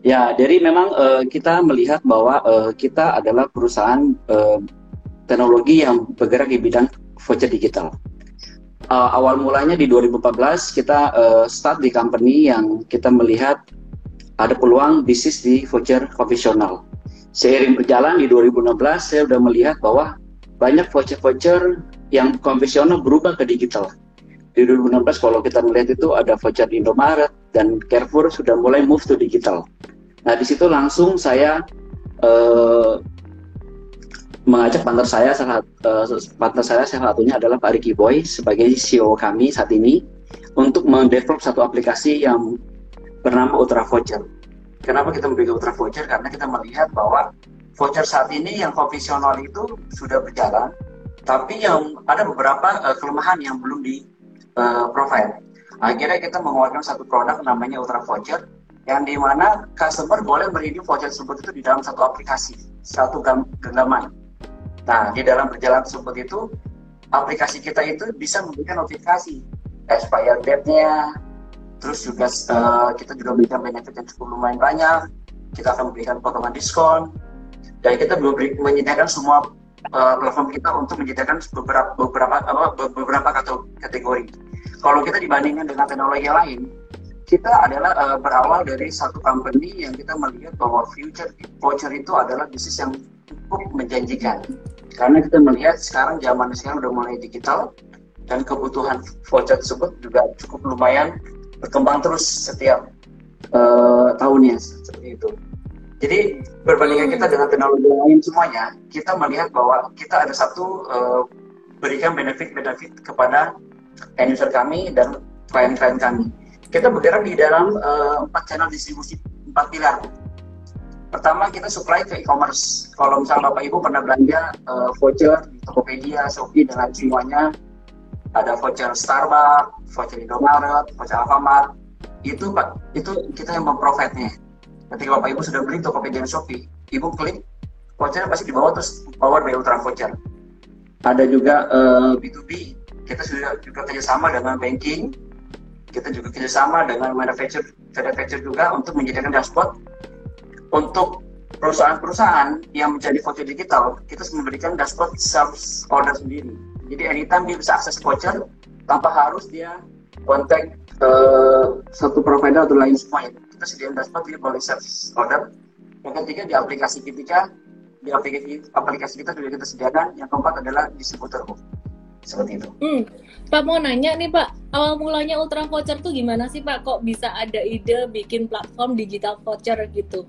Speaker 3: Ya, dari memang eh, kita melihat bahwa eh, kita adalah perusahaan eh, teknologi yang bergerak di bidang voucher digital. Eh, awal mulanya di 2014 kita eh, start di company yang kita melihat ada peluang bisnis di voucher konvensional seiring berjalan di 2016 saya sudah melihat bahwa banyak voucher-voucher yang konvensional berubah ke digital. Di 2016 kalau kita melihat itu ada voucher Indomaret dan Carrefour sudah mulai move to digital. Nah di situ langsung saya eh, mengajak partner saya salah eh, partner saya salah satunya adalah Pak Ricky Boy sebagai CEO kami saat ini untuk mendevelop satu aplikasi yang bernama Ultra Voucher. Kenapa kita memberikan Ultra Voucher? Karena kita melihat bahwa voucher saat ini yang konvensional itu sudah berjalan, tapi yang ada beberapa eh, kelemahan yang belum di provide. Akhirnya kita mengeluarkan satu produk namanya Ultra Voucher, yang di mana customer boleh meredeem voucher tersebut itu di dalam satu aplikasi, satu gam-. Nah, di dalam perjalanan tersebut itu, aplikasi kita itu bisa memberikan notifikasi. Expired date-nya, terus juga eh, kita juga berikan benefit yang cukup lumayan banyak. Kita akan memberikan potongan diskon. Dan kita belum menyediakan semua eh, platform kita untuk menyediakan beberapa beberapa apa, be- beberapa kate- kategori. Kalau kita dibandingkan dengan teknologi yang lain kita adalah eh, berawal dari satu company yang kita melihat bahwa future voucher itu adalah bisnis yang cukup menjanjikan karena kita melihat sekarang zaman sekarang udah mulai digital dan kebutuhan voucher tersebut juga cukup lumayan berkembang terus setiap eh, tahunnya seperti itu. Jadi perbandingan kita dengan teknologi lain semuanya, kita melihat bahwa kita ada satu eh, berikan benefit-benefit kepada end user kami dan klien-klien kami. Kita bergerak di dalam empat channel distribusi, empat pilar. Pertama kita supply ke e-commerce. Kalau misalnya Bapak Ibu pernah belanja eh, voucher di Tokopedia, Shopee dan lain semuanya, ada voucher Starbucks, voucher Indomaret, voucher Alfamart, itu Pak, itu kita yang memprovide-nya. Ketika Bapak Ibu sudah beli Tokopedia dan Shopee, Ibu klik, vouchernya pasti di bawah terus power by Ultra Voucher. Ada juga eh, B2B, kita sudah juga kerjasama dengan banking, kita juga kerjasama dengan manufacturer, manufacturer juga untuk menyediakan dashboard untuk perusahaan-perusahaan yang menjadi voucher digital, kita memberikan dashboard self order sendiri. Jadi anytime dia bisa akses voucher tanpa harus dia kontak eh, satu provider atau lain semuanya. Kita sediakan dashboard dia boleh self order. Yang ketiga di aplikasi kita di aplikasi aplikasi kita sudah kita sediakan. Yang keempat adalah distributor Bu. Seperti itu.
Speaker 1: Hmm, Pak mau nanya nih Pak, awal mulanya Ultra Voucher tuh gimana sih Pak? Kok bisa ada ide bikin platform digital voucher gitu?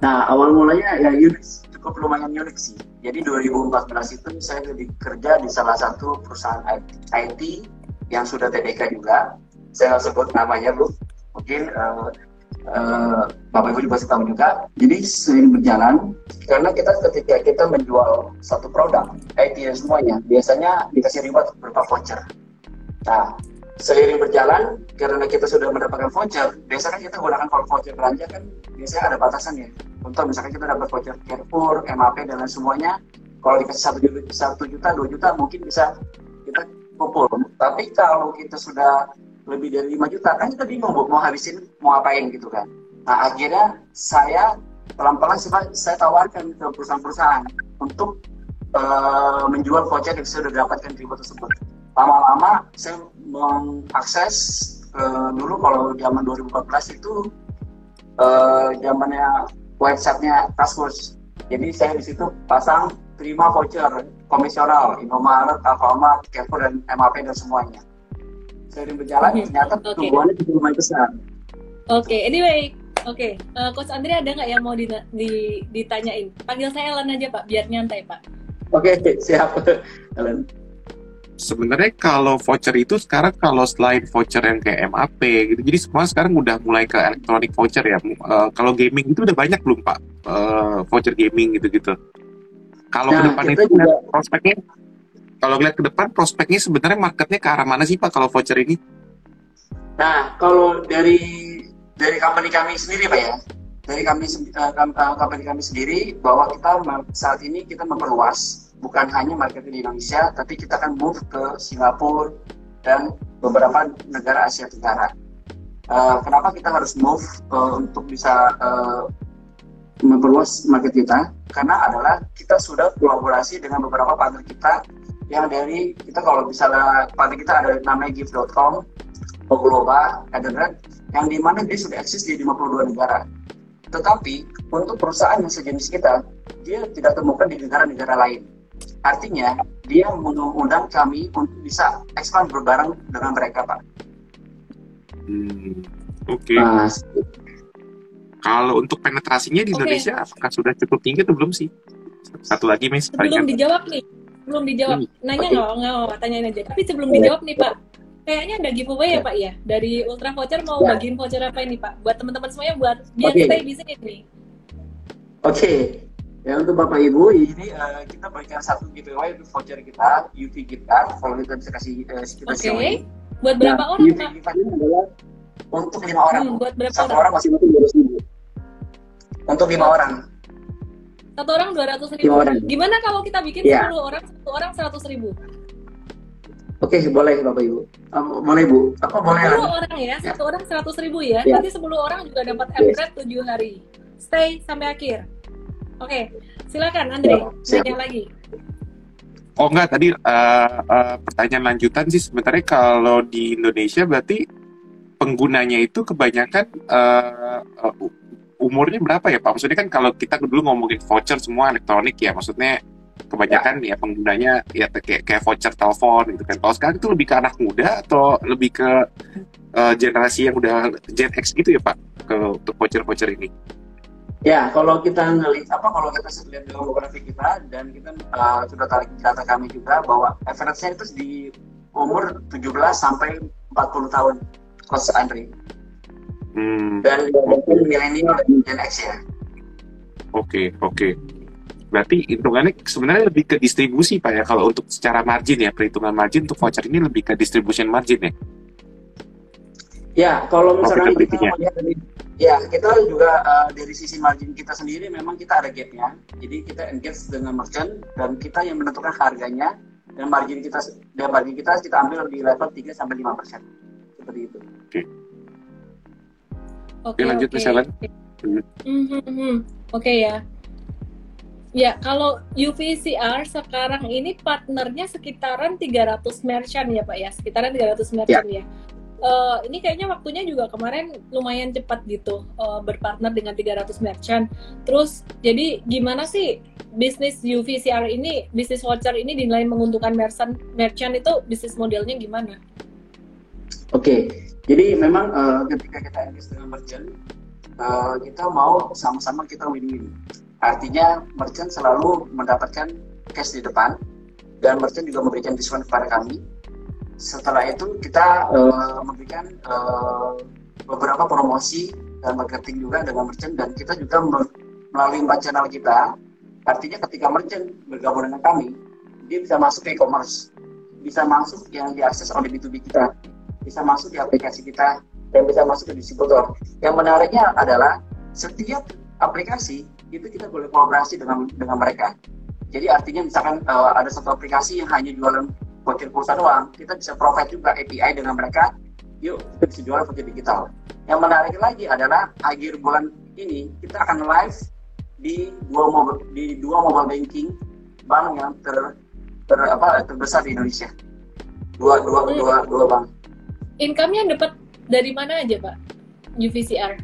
Speaker 3: Nah, awal mulanya ya unik, cukup lumayan unik sih. Jadi 2014 itu saya lebih kerja di salah satu perusahaan IT yang sudah TDK juga. Saya sebut namanya, Bu. Mungkin uh, uh, Bapak Ibu juga tahu juga. Jadi sering berjalan karena kita ketika kita menjual satu produk IT semuanya, biasanya dikasih reward berupa voucher. Nah, seiring berjalan karena kita sudah mendapatkan voucher biasanya kita gunakan kalau voucher belanja kan biasanya ada batasan ya. Untuk misalkan kita dapat voucher Carrefour, MAP dan lain semuanya kalau dikasih satu juta, satu juta, dua juta mungkin bisa kita kumpul. Tapi kalau kita sudah lebih dari 5 juta kan kita bingung mau habisin mau apain gitu kan. Nah akhirnya saya pelan-pelan saya tawarkan ke perusahaan-perusahaan untuk uh, menjual voucher yang sudah dapatkan ribu tersebut. Lama-lama saya mengakses uh, dulu kalau zaman 2014 itu uh, zamannya websitenya Taskforce. Jadi saya di situ pasang terima voucher komisional Indomaret, Alfamart, Carrefour dan MAP dan semuanya. Sering berjalan okay. ternyata okay. tumbuhannya cukup lumayan besar.
Speaker 1: Oke, okay. anyway, oke, okay. uh, Coach Andri ada nggak yang mau di, di, ditanyain? Panggil saya Ellen aja Pak, biar nyantai Pak.
Speaker 3: Oke, okay, siap, Ellen
Speaker 2: sebenarnya kalau voucher itu sekarang kalau selain voucher yang kayak MAP gitu, jadi semua sekarang udah mulai ke elektronik voucher ya. Uh, kalau gaming itu udah banyak belum Pak uh, voucher gaming gitu-gitu. Kalau nah, ke depan itu juga... prospeknya, kalau lihat ke depan prospeknya sebenarnya marketnya ke arah mana sih Pak kalau voucher ini?
Speaker 3: Nah, kalau dari dari company kami sendiri Pak ya, dari kami uh, company kami sendiri bahwa kita saat ini kita memperluas bukan hanya market di Indonesia, tapi kita akan move ke Singapura dan beberapa negara Asia Tenggara. Uh, kenapa kita harus move uh, untuk bisa uh, memperluas market kita? Karena adalah kita sudah kolaborasi dengan beberapa partner kita yang dari kita kalau misalnya partner kita ada namanya gift.com, Ogloba, Edenred, yang di mana dia sudah eksis di 52 negara. Tetapi untuk perusahaan yang sejenis kita, dia tidak temukan di negara-negara lain Artinya dia mengundang kami untuk bisa expand berbareng dengan mereka, Pak.
Speaker 2: Hmm, Oke. Okay. Kalau untuk penetrasinya di okay. Indonesia, apakah sudah cukup tinggi atau belum sih? Satu lagi, Miss.
Speaker 1: Belum dijawab nih. Belum dijawab. Hmm. Nanya nggak? Okay. Nggak, tanyain aja. Tapi sebelum dijawab nih, Pak. Kayaknya ada giveaway ya, Pak ya? Dari Ultra Voucher mau ya. bagiin voucher apa ini, Pak? Buat teman-teman semuanya, buat biar okay. stay di sini nih.
Speaker 3: Oke, okay. Ya untuk Bapak Ibu ini uh, kita berikan satu giveaway untuk voucher kita, UV kita. Kalau kita bisa kasih uh, kita
Speaker 1: Oke. Okay. Buat berapa nah, orang UV
Speaker 3: Pak? ini adalah untuk lima orang.
Speaker 1: Hmm, buat berapa
Speaker 3: satu orang, orang masih butuh dua ratus ribu. Untuk lima orang.
Speaker 1: Satu orang dua ratus ribu. Orang. Gimana kalau kita bikin ya. sepuluh orang, satu orang seratus ribu?
Speaker 3: Oke, okay, boleh Bapak Ibu. Um, boleh Bu. Apa boleh?
Speaker 1: Sepuluh orang ya, satu orang seratus ribu ya. ya. Nanti sepuluh orang juga dapat yes. tujuh hari. Stay sampai akhir. Oke, silakan Andre, tanya lagi.
Speaker 2: Oh enggak, tadi uh, uh, pertanyaan lanjutan sih sebenarnya kalau di Indonesia berarti penggunanya itu kebanyakan uh, uh, umurnya berapa ya Pak? Maksudnya kan kalau kita dulu ngomongin voucher semua elektronik ya, maksudnya kebanyakan ya, ya penggunanya ya kayak, kayak voucher telepon gitu kan. Kalau sekarang itu lebih ke anak muda atau lebih ke uh, generasi yang udah Gen X gitu ya Pak ke untuk voucher-voucher ini?
Speaker 3: Ya, kalau kita ngelihat apa kalau kita lihat demografi kita dan kita uh, sudah tarik data kami juga bahwa average-nya itu di umur 17 sampai 40 tahun Coach Andri. Hmm. Dan okay. milenial dan Gen X ya.
Speaker 2: Oke, okay, oke. Okay. Berarti hitungannya sebenarnya lebih ke distribusi Pak ya kalau untuk secara margin ya, perhitungan margin untuk voucher ini lebih ke distribution margin ya.
Speaker 3: Ya, kalau misalnya kita melihat dari Ya, kita juga uh, dari sisi margin kita sendiri memang kita ada gapnya. Jadi kita engage dengan merchant dan kita yang menentukan harganya dan margin kita dan margin kita kita ambil di level 3 sampai 5 persen seperti itu. Oke.
Speaker 2: Okay. Oke, okay, lanjut okay. misalnya.
Speaker 1: Mm -hmm. Oke okay, ya. Ya, kalau UVCR sekarang ini partnernya sekitaran 300 merchant ya Pak ya, sekitaran 300 merchant ya. ya uh, ini kayaknya waktunya juga kemarin lumayan cepat gitu uh, berpartner dengan 300 merchant. Terus jadi gimana sih bisnis UVCR ini, bisnis voucher ini dinilai menguntungkan merchant merchant itu bisnis modelnya gimana?
Speaker 3: Oke, okay. jadi memang uh, ketika kita engage dengan merchant, uh, kita mau sama-sama kita win-win. Artinya merchant selalu mendapatkan cash di depan dan merchant juga memberikan diskon kepada kami. Setelah itu kita uh, memberikan uh, beberapa promosi dan marketing juga dengan merchant dan kita juga melalui empat channel kita. Artinya ketika merchant bergabung dengan kami, dia bisa masuk ke e-commerce, bisa masuk yang diakses oleh B2B kita, bisa masuk di aplikasi kita, dan bisa masuk ke distributor. Yang menariknya adalah setiap aplikasi itu kita boleh kolaborasi dengan dengan mereka. Jadi artinya misalkan uh, ada satu aplikasi yang hanya jualan voucher pulsa doang, kita bisa provide juga API dengan mereka. Yuk kita bisa jual voucher digital. Yang menarik lagi adalah akhir bulan ini kita akan live di dua mobile di dua mobile banking bank yang ter, ter apa terbesar di Indonesia. Dua dua hmm. dua dua bank.
Speaker 1: Income-nya dapat dari mana aja pak? UVCR?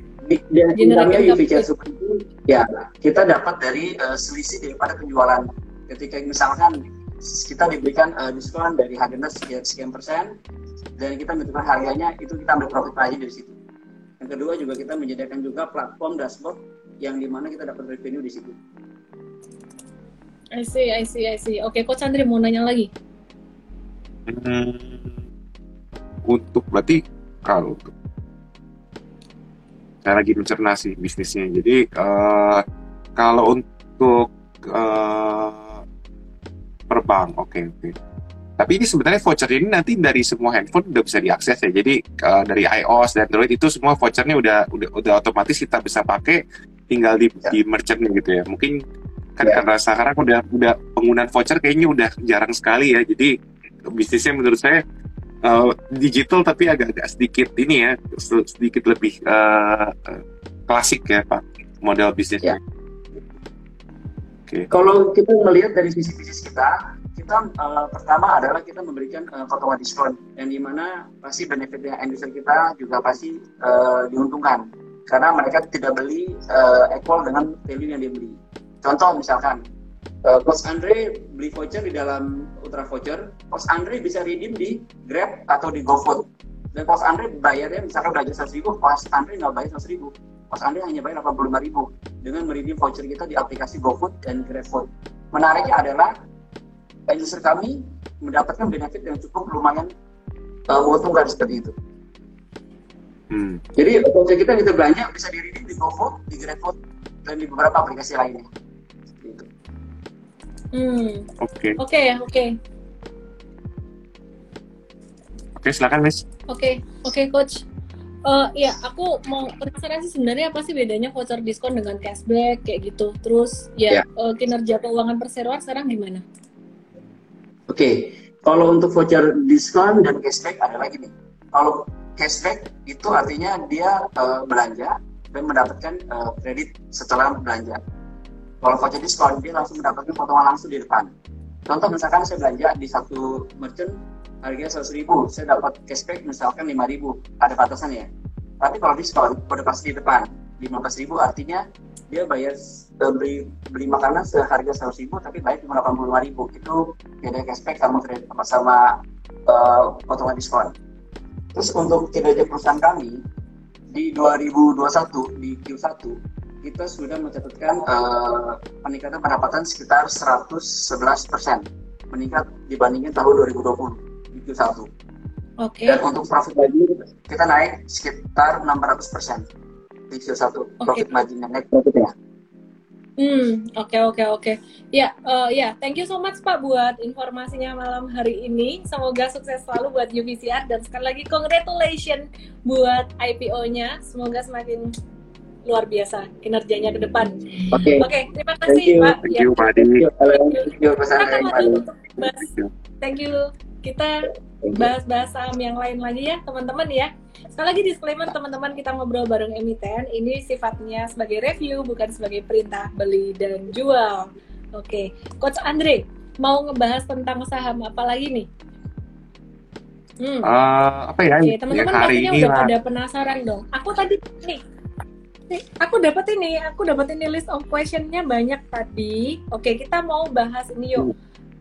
Speaker 3: Dinamika UVCR super itu ya kita dapat dari uh, selisih daripada penjualan. Ketika misalkan kita diberikan uh, diskon dari harganya sekian, sekian persen dan kita menentukan harganya itu kita ambil profit aja dari situ. Yang kedua juga kita menyediakan juga platform dashboard yang di mana kita dapat revenue di situ.
Speaker 1: I see, I see, I see. Oke, Coach Andri mau nanya lagi.
Speaker 2: Hmm, untuk berarti kalau untuk saya lagi mencerna sih bisnisnya. Jadi uh, kalau untuk uh, per bank, oke okay, oke. Okay. Tapi ini sebenarnya voucher ini nanti dari semua handphone udah bisa diakses ya. Jadi uh, dari iOS dan Android itu semua vouchernya udah udah udah otomatis kita bisa pakai tinggal di ya. di merchantnya gitu ya. Mungkin kan ya. karena sekarang udah udah penggunaan voucher kayaknya udah jarang sekali ya. Jadi bisnisnya menurut saya uh, digital tapi agak-agak sedikit ini ya sedikit lebih uh, klasik ya pak model bisnisnya. Ya.
Speaker 3: Okay. Kalau kita melihat dari sisi bisnis kita, kita uh, pertama adalah kita memberikan uh, potongan diskon yang di mana pasti benefitnya industri kita juga pasti uh, diuntungkan karena mereka tidak beli uh, equal dengan value yang dibeli. Contoh misalkan uh, Andre beli voucher di dalam Ultra Voucher, Coach Andre bisa redeem di Grab atau di GoFood. Dan Coach Andre bayarnya misalkan udah jasa ribu, Coach Andre nggak bayar seratus ribu. Coach Andre hanya bayar 85 ribu dengan meredeem voucher kita di aplikasi GoFood dan GrabFood. Menariknya adalah user kami mendapatkan benefit yang cukup lumayan uh, menguntungkan seperti itu. Hmm. Jadi voucher kita bisa belanja bisa di redeem di GoFood, di GrabFood, dan di beberapa aplikasi lainnya.
Speaker 1: Hmm. Oke. Oke ya, oke.
Speaker 2: Oke, silakan Miss.
Speaker 1: Oke, oke coach. Uh, ya, aku mau penasaran sih sebenarnya apa sih bedanya voucher diskon dengan cashback kayak gitu. Terus ya, ya. Uh, kinerja keuangan perseroan sekarang gimana?
Speaker 3: Oke, okay. kalau untuk voucher diskon dan cashback adalah gini. Kalau cashback itu artinya dia uh, belanja dan mendapatkan uh, kredit setelah belanja. Kalau voucher diskon, dia langsung mendapatkan potongan langsung di depan. Contoh misalkan saya belanja di satu merchant harganya seratus ribu, saya dapat cashback misalkan lima ribu, ada batasannya. Tapi kalau diskon, pada pasti di depan, lima belas ribu artinya dia bayar uh, beli beli makanan seharga seratus ribu tapi bayar cuma delapan puluh lima ribu itu beda cashback sama sama sama uh, potongan diskon. Terus untuk kinerja perusahaan kami di 2021 di Q1 kita sudah mencatatkan uh, peningkatan pendapatan sekitar 111 persen meningkat dibandingkan tahun 2020 di Q1. Oke. Okay. Dan untuk profit margin kita naik sekitar 600 persen di Q1 okay. profit margin naik profitnya.
Speaker 1: Hmm, oke okay, oke okay, oke. Okay. Ya, uh, ya, thank you so much Pak buat informasinya malam hari ini. Semoga sukses selalu buat UVCR dan sekali lagi congratulations buat IPO-nya. Semoga semakin luar biasa kinerjanya ke depan. Oke. Okay. Oke, okay, terima kasih
Speaker 3: thank you.
Speaker 1: Pak.
Speaker 3: Thank you, Pak Thank you. Thank you,
Speaker 1: Thank you. Thank you. Kita bahas-bahas saham yang lain lagi ya, teman-teman ya. Sekali lagi disclaimer teman-teman kita ngobrol bareng emiten, ini sifatnya sebagai review bukan sebagai perintah beli dan jual. Oke, okay. Coach Andre mau ngebahas tentang saham apa lagi nih?
Speaker 2: Hmm. Uh, apa ya?
Speaker 1: Oke, teman-teman pastinya udah pada penasaran dong. Aku tadi nih aku dapat ini, aku dapat ini list of questionnya banyak tadi. Oke, kita mau bahas ini yuk.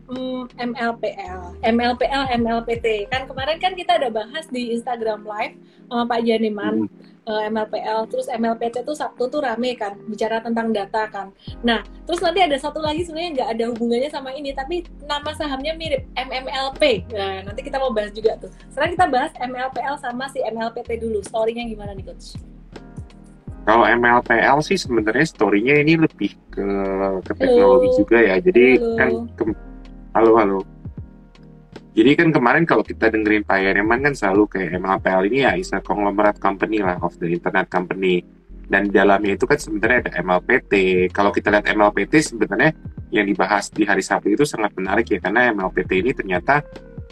Speaker 1: Hmm, MLPL, MLPL, MLPT. Kan kemarin kan kita ada bahas di Instagram Live sama Pak Janiman. Hmm uh, eh, MLPL terus MLPT tuh Sabtu tuh rame kan bicara tentang data kan nah terus nanti ada satu lagi sebenarnya nggak ada hubungannya sama ini tapi nama sahamnya mirip MMLP nah nanti kita mau bahas juga tuh sekarang kita bahas MLPL sama si MLPT dulu storynya gimana nih coach
Speaker 2: kalau MLPL sih sebenarnya storynya ini lebih ke ke teknologi halo. juga ya jadi halo. kan ke, halo halo jadi kan kemarin kalau kita dengerin Pak Yaneman kan selalu kayak MLPL ini ya is a conglomerate company lah of the internet company. Dan di dalamnya itu kan sebenarnya ada MLPT. Kalau kita lihat MLPT sebenarnya yang dibahas di hari Sabtu itu sangat menarik ya karena MLPT ini ternyata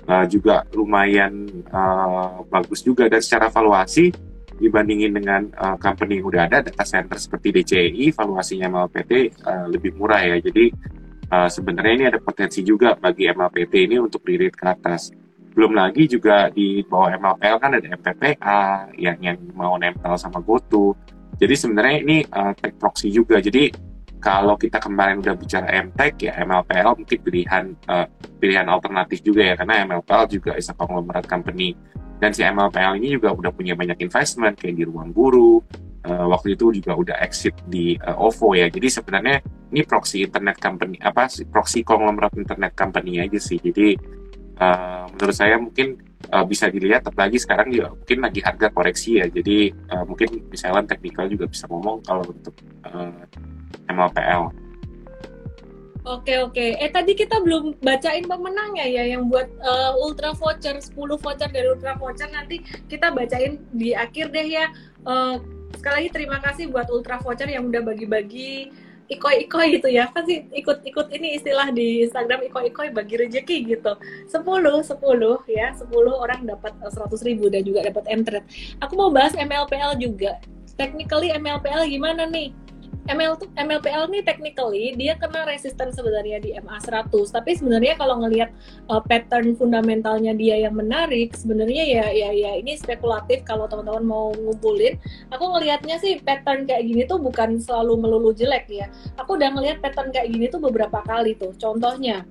Speaker 2: uh, juga lumayan uh, bagus juga dan secara valuasi dibandingin dengan uh, company yang udah ada data center seperti DCI valuasinya MLPT uh, lebih murah ya. Jadi uh, sebenarnya ini ada potensi juga bagi MLPT ini untuk diriit ke atas. Belum lagi juga di bawah MLPL kan ada MPPA yang yang mau nempel sama GoTo. Jadi sebenarnya ini uh, tech proxy juga. Jadi kalau kita kemarin udah bicara MTech ya MLPL mungkin pilihan uh, pilihan alternatif juga ya karena MLPL juga is a conglomerate company dan si MLPL ini juga udah punya banyak investment kayak di ruang guru uh, waktu itu juga udah exit di uh, OVO ya. Jadi sebenarnya ini proxy internet company apa proxy konglomerat internet company aja sih. Jadi uh, menurut saya mungkin uh, bisa dilihat apalagi sekarang juga mungkin lagi harga koreksi ya. Jadi uh, mungkin misalnya teknikal juga bisa ngomong kalau untuk uh, MLPL
Speaker 1: Oke oke. Eh tadi kita belum bacain pemenangnya ya yang buat uh, Ultra Voucher 10 voucher dari Ultra Voucher. Nanti kita bacain di akhir deh ya. Uh, sekali lagi terima kasih buat Ultra Voucher yang udah bagi-bagi ikoi-ikoi gitu ya. Kan sih? Ikut-ikut ini istilah di Instagram ikoi-ikoi bagi rezeki gitu. 10 10 ya. 10 orang dapat 100 ribu dan juga dapat m aku mau bahas MLPL juga. Technically MLPL gimana nih ML MLPL ini technically dia kena resisten sebenarnya di MA100 tapi sebenarnya kalau ngelihat uh, pattern fundamentalnya dia yang menarik sebenarnya ya ya ya ini spekulatif kalau teman-teman mau ngumpulin. Aku ngelihatnya sih pattern kayak gini tuh bukan selalu melulu jelek ya. Aku udah ngelihat pattern kayak gini tuh beberapa kali tuh. Contohnya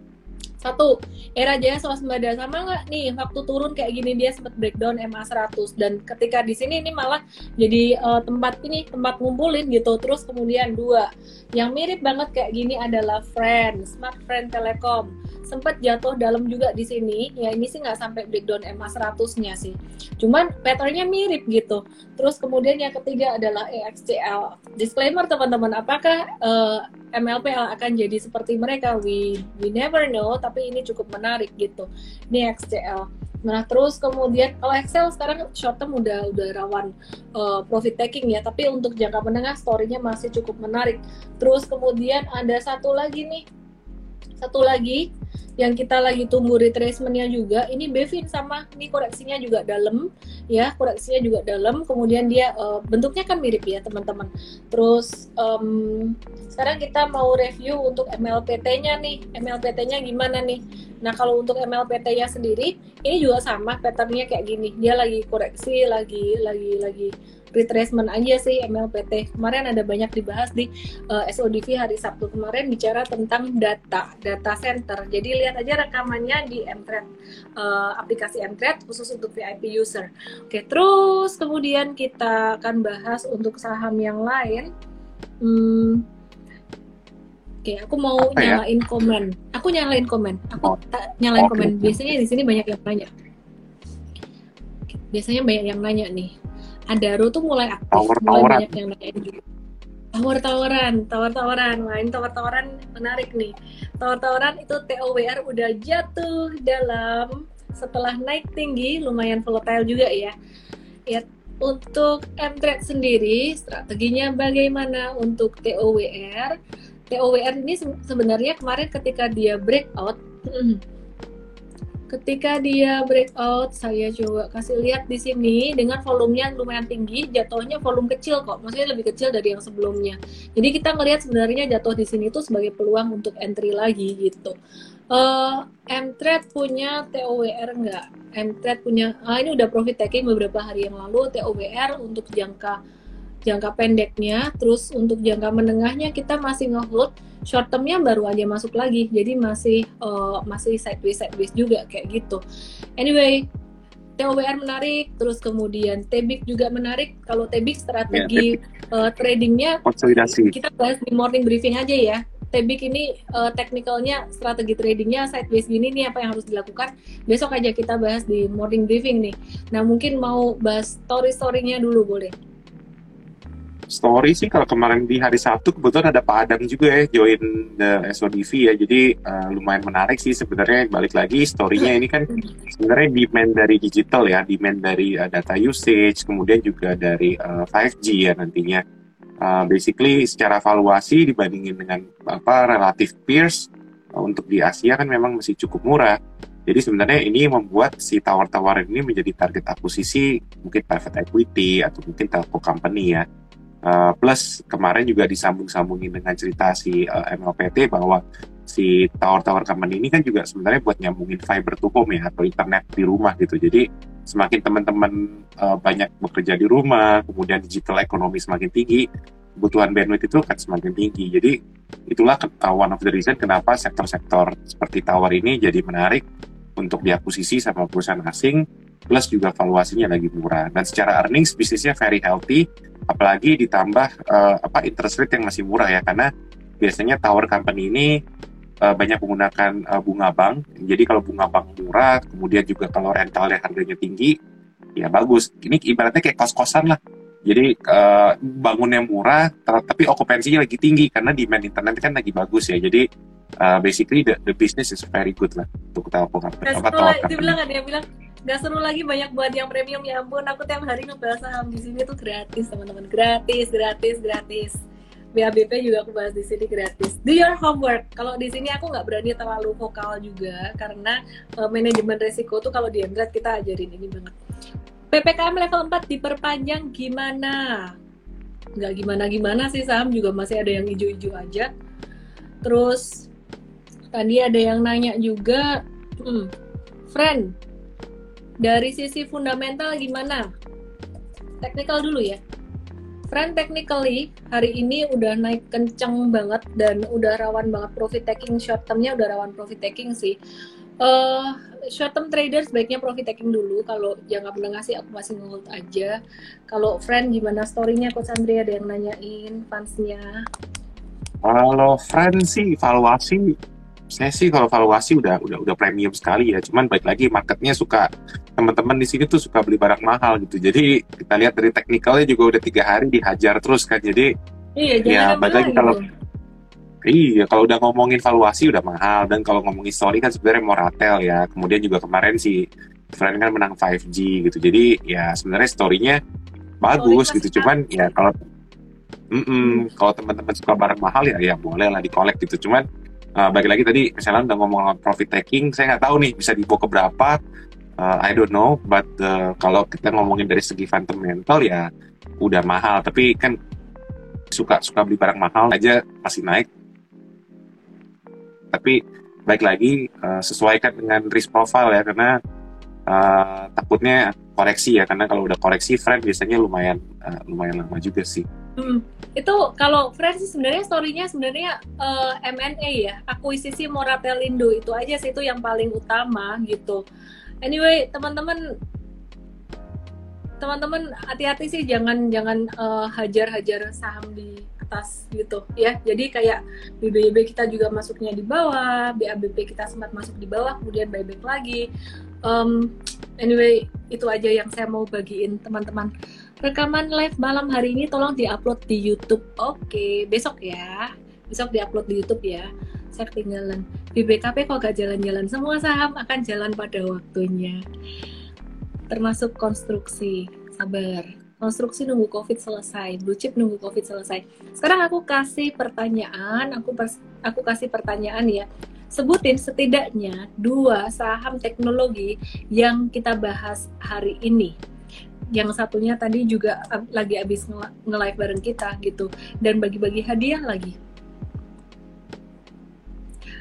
Speaker 1: satu, era jaya swasembada sama nggak? Nih waktu turun kayak gini dia sempat breakdown MA 100 dan ketika di sini ini malah jadi uh, tempat ini tempat ngumpulin gitu. Terus kemudian dua, yang mirip banget kayak gini adalah Friend, Smart Friend Telekom sempat jatuh dalam juga di sini. Ya ini sih nggak sampai breakdown MA 100-nya sih. Cuman patternnya mirip gitu. Terus kemudian yang ketiga adalah EXCL disclaimer teman-teman apakah uh, eh, MLPL akan jadi seperti mereka? We we never know ini cukup menarik gitu ini EXCL Nah, terus kemudian kalau Excel sekarang short term udah udah rawan uh, profit taking ya, tapi untuk jangka menengah story-nya masih cukup menarik. Terus kemudian ada satu lagi nih. Satu lagi yang kita lagi tunggu retracementnya juga ini Bevin sama ini koreksinya juga dalam ya koreksinya juga dalam. Kemudian dia uh, bentuknya kan mirip ya teman-teman. Terus um, sekarang kita mau review untuk MLPT-nya nih. MLPT-nya gimana nih? Nah kalau untuk MLPT-nya sendiri ini juga sama patternnya kayak gini. Dia lagi koreksi lagi lagi lagi retracement aja sih MLPT. Kemarin ada banyak dibahas di uh, eh, SODV hari Sabtu kemarin bicara tentang data, data center. Jadi lihat aja rekamannya di Mtrade, uh, aplikasi Mtrade khusus untuk VIP user. Oke, terus kemudian kita akan bahas untuk saham yang lain. Hmm, Oke, aku mau Apa ya? nyalain ya? komen. Aku nyalain komen. Aku oh. nyalain okay. komen. Biasanya di sini banyak yang nanya. Biasanya banyak yang nanya nih. Adaro tuh mulai aktif,
Speaker 2: tawar
Speaker 1: mulai banyak yang nanyain gitu. Tawar-tawaran, tawar-tawaran, lain tawar-tawaran menarik nih. Tawar-tawaran itu TOWR udah jatuh dalam setelah naik tinggi, lumayan volatile juga ya. Ya, untuk MTrade sendiri, strateginya bagaimana untuk TOWR? TOWR ini sebenarnya kemarin ketika dia breakout, ketika dia breakout saya coba kasih lihat di sini dengan volumenya lumayan tinggi jatuhnya volume kecil kok maksudnya lebih kecil dari yang sebelumnya. Jadi kita ngelihat sebenarnya jatuh di sini itu sebagai peluang untuk entry lagi gitu. Uh, Mtrade punya TOWR enggak Mtrade punya ah ini udah profit taking beberapa hari yang lalu TOWR untuk jangka jangka pendeknya terus untuk jangka menengahnya kita masih ngehold short termnya baru aja masuk lagi jadi masih uh, masih sideways sideways juga kayak gitu anyway TOWR menarik, terus kemudian TBIC juga menarik. Kalau TBIC strategi ya, uh, tradingnya
Speaker 2: konsolidasi.
Speaker 1: Kita bahas di morning briefing aja ya. TBIC ini uh, teknikalnya, strategi tradingnya sideways gini nih apa yang harus dilakukan. Besok aja kita bahas di morning briefing nih. Nah mungkin mau bahas story-storynya dulu boleh
Speaker 2: story sih kalau kemarin di hari Sabtu kebetulan ada Pak Adam juga ya join the SODV ya. Jadi uh, lumayan menarik sih sebenarnya. Balik lagi storynya ini kan sebenarnya demand dari digital ya demand dari uh, data usage kemudian juga dari uh, 5G ya nantinya. Uh, basically secara valuasi dibandingin dengan apa relatif peers uh, untuk di Asia kan memang masih cukup murah. Jadi sebenarnya ini membuat si tower-tower ini menjadi target akuisisi mungkin private equity atau mungkin telco company ya. Uh, plus kemarin juga disambung-sambungin dengan cerita si uh, eh, MLPT bahwa si tower-tower company ini kan juga sebenarnya buat nyambungin fiber to home ya atau internet di rumah gitu. Jadi semakin teman-teman uh, banyak bekerja di rumah, kemudian digital ekonomi semakin tinggi, kebutuhan bandwidth itu akan semakin tinggi. Jadi itulah uh, one of the reason kenapa sektor-sektor seperti tower ini jadi menarik untuk diakuisisi sama perusahaan asing plus juga valuasinya lagi murah dan secara earnings bisnisnya very healthy apalagi ditambah uh, apa interest rate yang masih murah ya karena biasanya tower company ini uh, banyak menggunakan uh, bunga bank. Jadi kalau bunga bank murah kemudian juga kalau rentalnya harganya tinggi ya bagus. Ini ibaratnya kayak kos-kosan lah. Jadi uh, bangunnya murah tapi okupansinya lagi tinggi karena demand internet kan lagi bagus ya. Jadi uh, basically the, the business is very good lah untuk telco company
Speaker 1: apa tower company. Dia bilang ada yang bilang nggak seru lagi banyak buat yang premium ya ampun. Aku tiap hari ngebahas saham di sini tuh gratis teman-teman. Gratis gratis gratis. BABP juga aku bahas di sini gratis. Do your homework. Kalau di sini aku nggak berani terlalu vokal juga karena uh, manajemen resiko tuh kalau di Emgrat kita ajarin ini banget. PPKM level 4 diperpanjang gimana? Nggak gimana-gimana sih saham juga masih ada yang hijau-hijau aja. Terus tadi ada yang nanya juga hmm, friend dari sisi fundamental gimana? Technical dulu ya. Friend technically hari ini udah naik kenceng banget dan udah rawan banget profit taking short termnya udah rawan profit taking sih. Uh, short term traders baiknya profit taking dulu kalau yang nggak pernah ngasih aku masih hold aja. Kalau friend gimana storynya Coach Andrea ada yang nanyain fansnya.
Speaker 2: Kalau friend sih valuasi saya sih kalau valuasi udah udah udah premium sekali ya. Cuman baik lagi marketnya suka teman-teman di sini tuh suka beli barang mahal gitu. Jadi kita lihat dari teknikalnya juga udah tiga hari dihajar terus kan. Jadi
Speaker 1: iya, ya
Speaker 2: baik lagi kalau Iya, kalau udah ngomongin valuasi udah mahal dan kalau ngomongin story kan sebenarnya moratel ya. Kemudian juga kemarin si Friend kan menang 5G gitu. Jadi ya sebenarnya storynya bagus story gitu. Cuman ya kalau mm -mm, kalau teman-teman suka barang mahal ya ya boleh lah di collect gitu. Cuman uh, bagi lagi tadi misalnya udah ngomong profit taking, saya nggak tahu nih bisa dibawa ke berapa. Uh, I don't know, but uh, kalau kita ngomongin dari segi fundamental ya udah mahal. Tapi kan suka suka beli barang mahal aja masih naik. Tapi baik lagi uh, sesuaikan dengan risk profile ya karena uh, takutnya koreksi ya karena kalau udah koreksi friend biasanya lumayan uh, lumayan lama juga sih.
Speaker 1: Hmm. Itu kalau Friends sih sebenarnya story-nya sebenarnya uh, eh, M&A ya, akuisisi Moratelindo itu aja sih itu yang paling utama gitu. Anyway, teman-teman teman-teman hati-hati sih jangan jangan uh, hajar-hajar saham di atas gitu ya. Jadi kayak BBB kita juga masuknya di bawah, BABP kita sempat masuk di bawah, kemudian buyback lagi. Um, anyway, itu aja yang saya mau bagiin teman-teman rekaman live malam hari ini tolong diupload di YouTube. Oke, besok ya. Besok diupload di YouTube ya. Saya ketinggalan. Di BKP kok gak jalan-jalan. Semua saham akan jalan pada waktunya. Termasuk konstruksi. Sabar. Konstruksi nunggu COVID selesai. Blue chip nunggu COVID selesai. Sekarang aku kasih pertanyaan. Aku aku kasih pertanyaan ya sebutin setidaknya dua saham teknologi yang kita bahas hari ini. Yang satunya tadi juga lagi abis nge-live bareng kita gitu. Dan bagi-bagi hadiah lagi.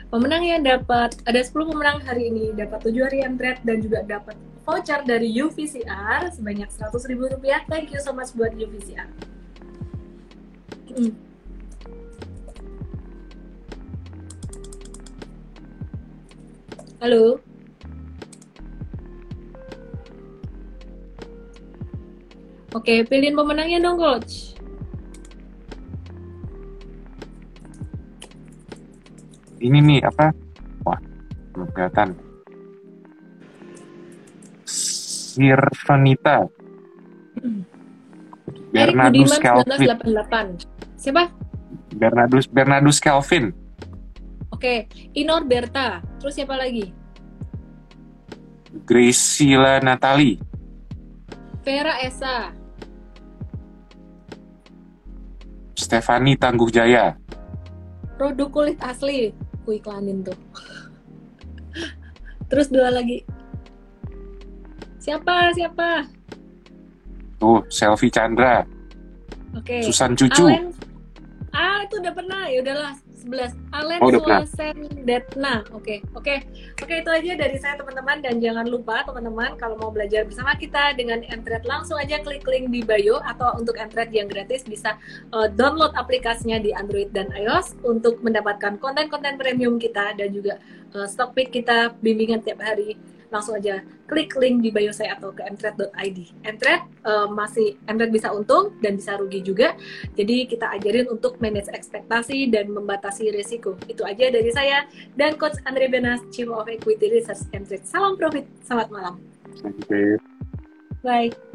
Speaker 1: Pemenang yang dapat ada 10 pemenang hari ini. Dapat 7 harian trade dan juga dapat voucher dari UVCR sebanyak 100 ribu rupiah. Thank you so much buat UVCR hmm. Halo. Oke, pilihin pemenangnya dong, Coach.
Speaker 2: Ini nih apa? Wah, belum kelihatan. Sirvanita.
Speaker 1: Erik
Speaker 2: Bernardus Kelvin.
Speaker 1: 1988. Siapa?
Speaker 2: Bernardus Bernardus Kelvin.
Speaker 1: Oke, Inor Berta. Terus siapa lagi?
Speaker 2: Graciela Natali.
Speaker 1: Vera Esa.
Speaker 2: Stefani Tangguh Jaya.
Speaker 1: Produk kulit asli. Ku iklanin tuh. Terus dua lagi. Siapa? Siapa?
Speaker 2: Tuh, Selvi Chandra.
Speaker 1: Oke.
Speaker 2: Susan Cucu.
Speaker 1: Alen. Ah, itu udah pernah. Ya udahlah, 11. Alen
Speaker 2: Oh, pernah.
Speaker 1: Swasendetna. Oke. Oke. Oke, itu aja dari saya teman-teman dan jangan lupa teman-teman kalau mau belajar bersama kita dengan Entret langsung aja klik link di bio atau untuk Entret yang gratis bisa uh, download aplikasinya di Android dan iOS untuk mendapatkan konten-konten premium kita dan juga uh, stock pick kita bimbingan tiap hari langsung aja klik link di bio saya atau ke entret.id. Entret uh, masih Entret bisa untung dan bisa rugi juga. Jadi kita ajarin untuk manage ekspektasi dan membatasi risiko. Itu aja dari saya dan Coach Andre Benas, Chief of Equity Research Entret. Salam profit, selamat malam.
Speaker 2: Oke.
Speaker 1: Bye.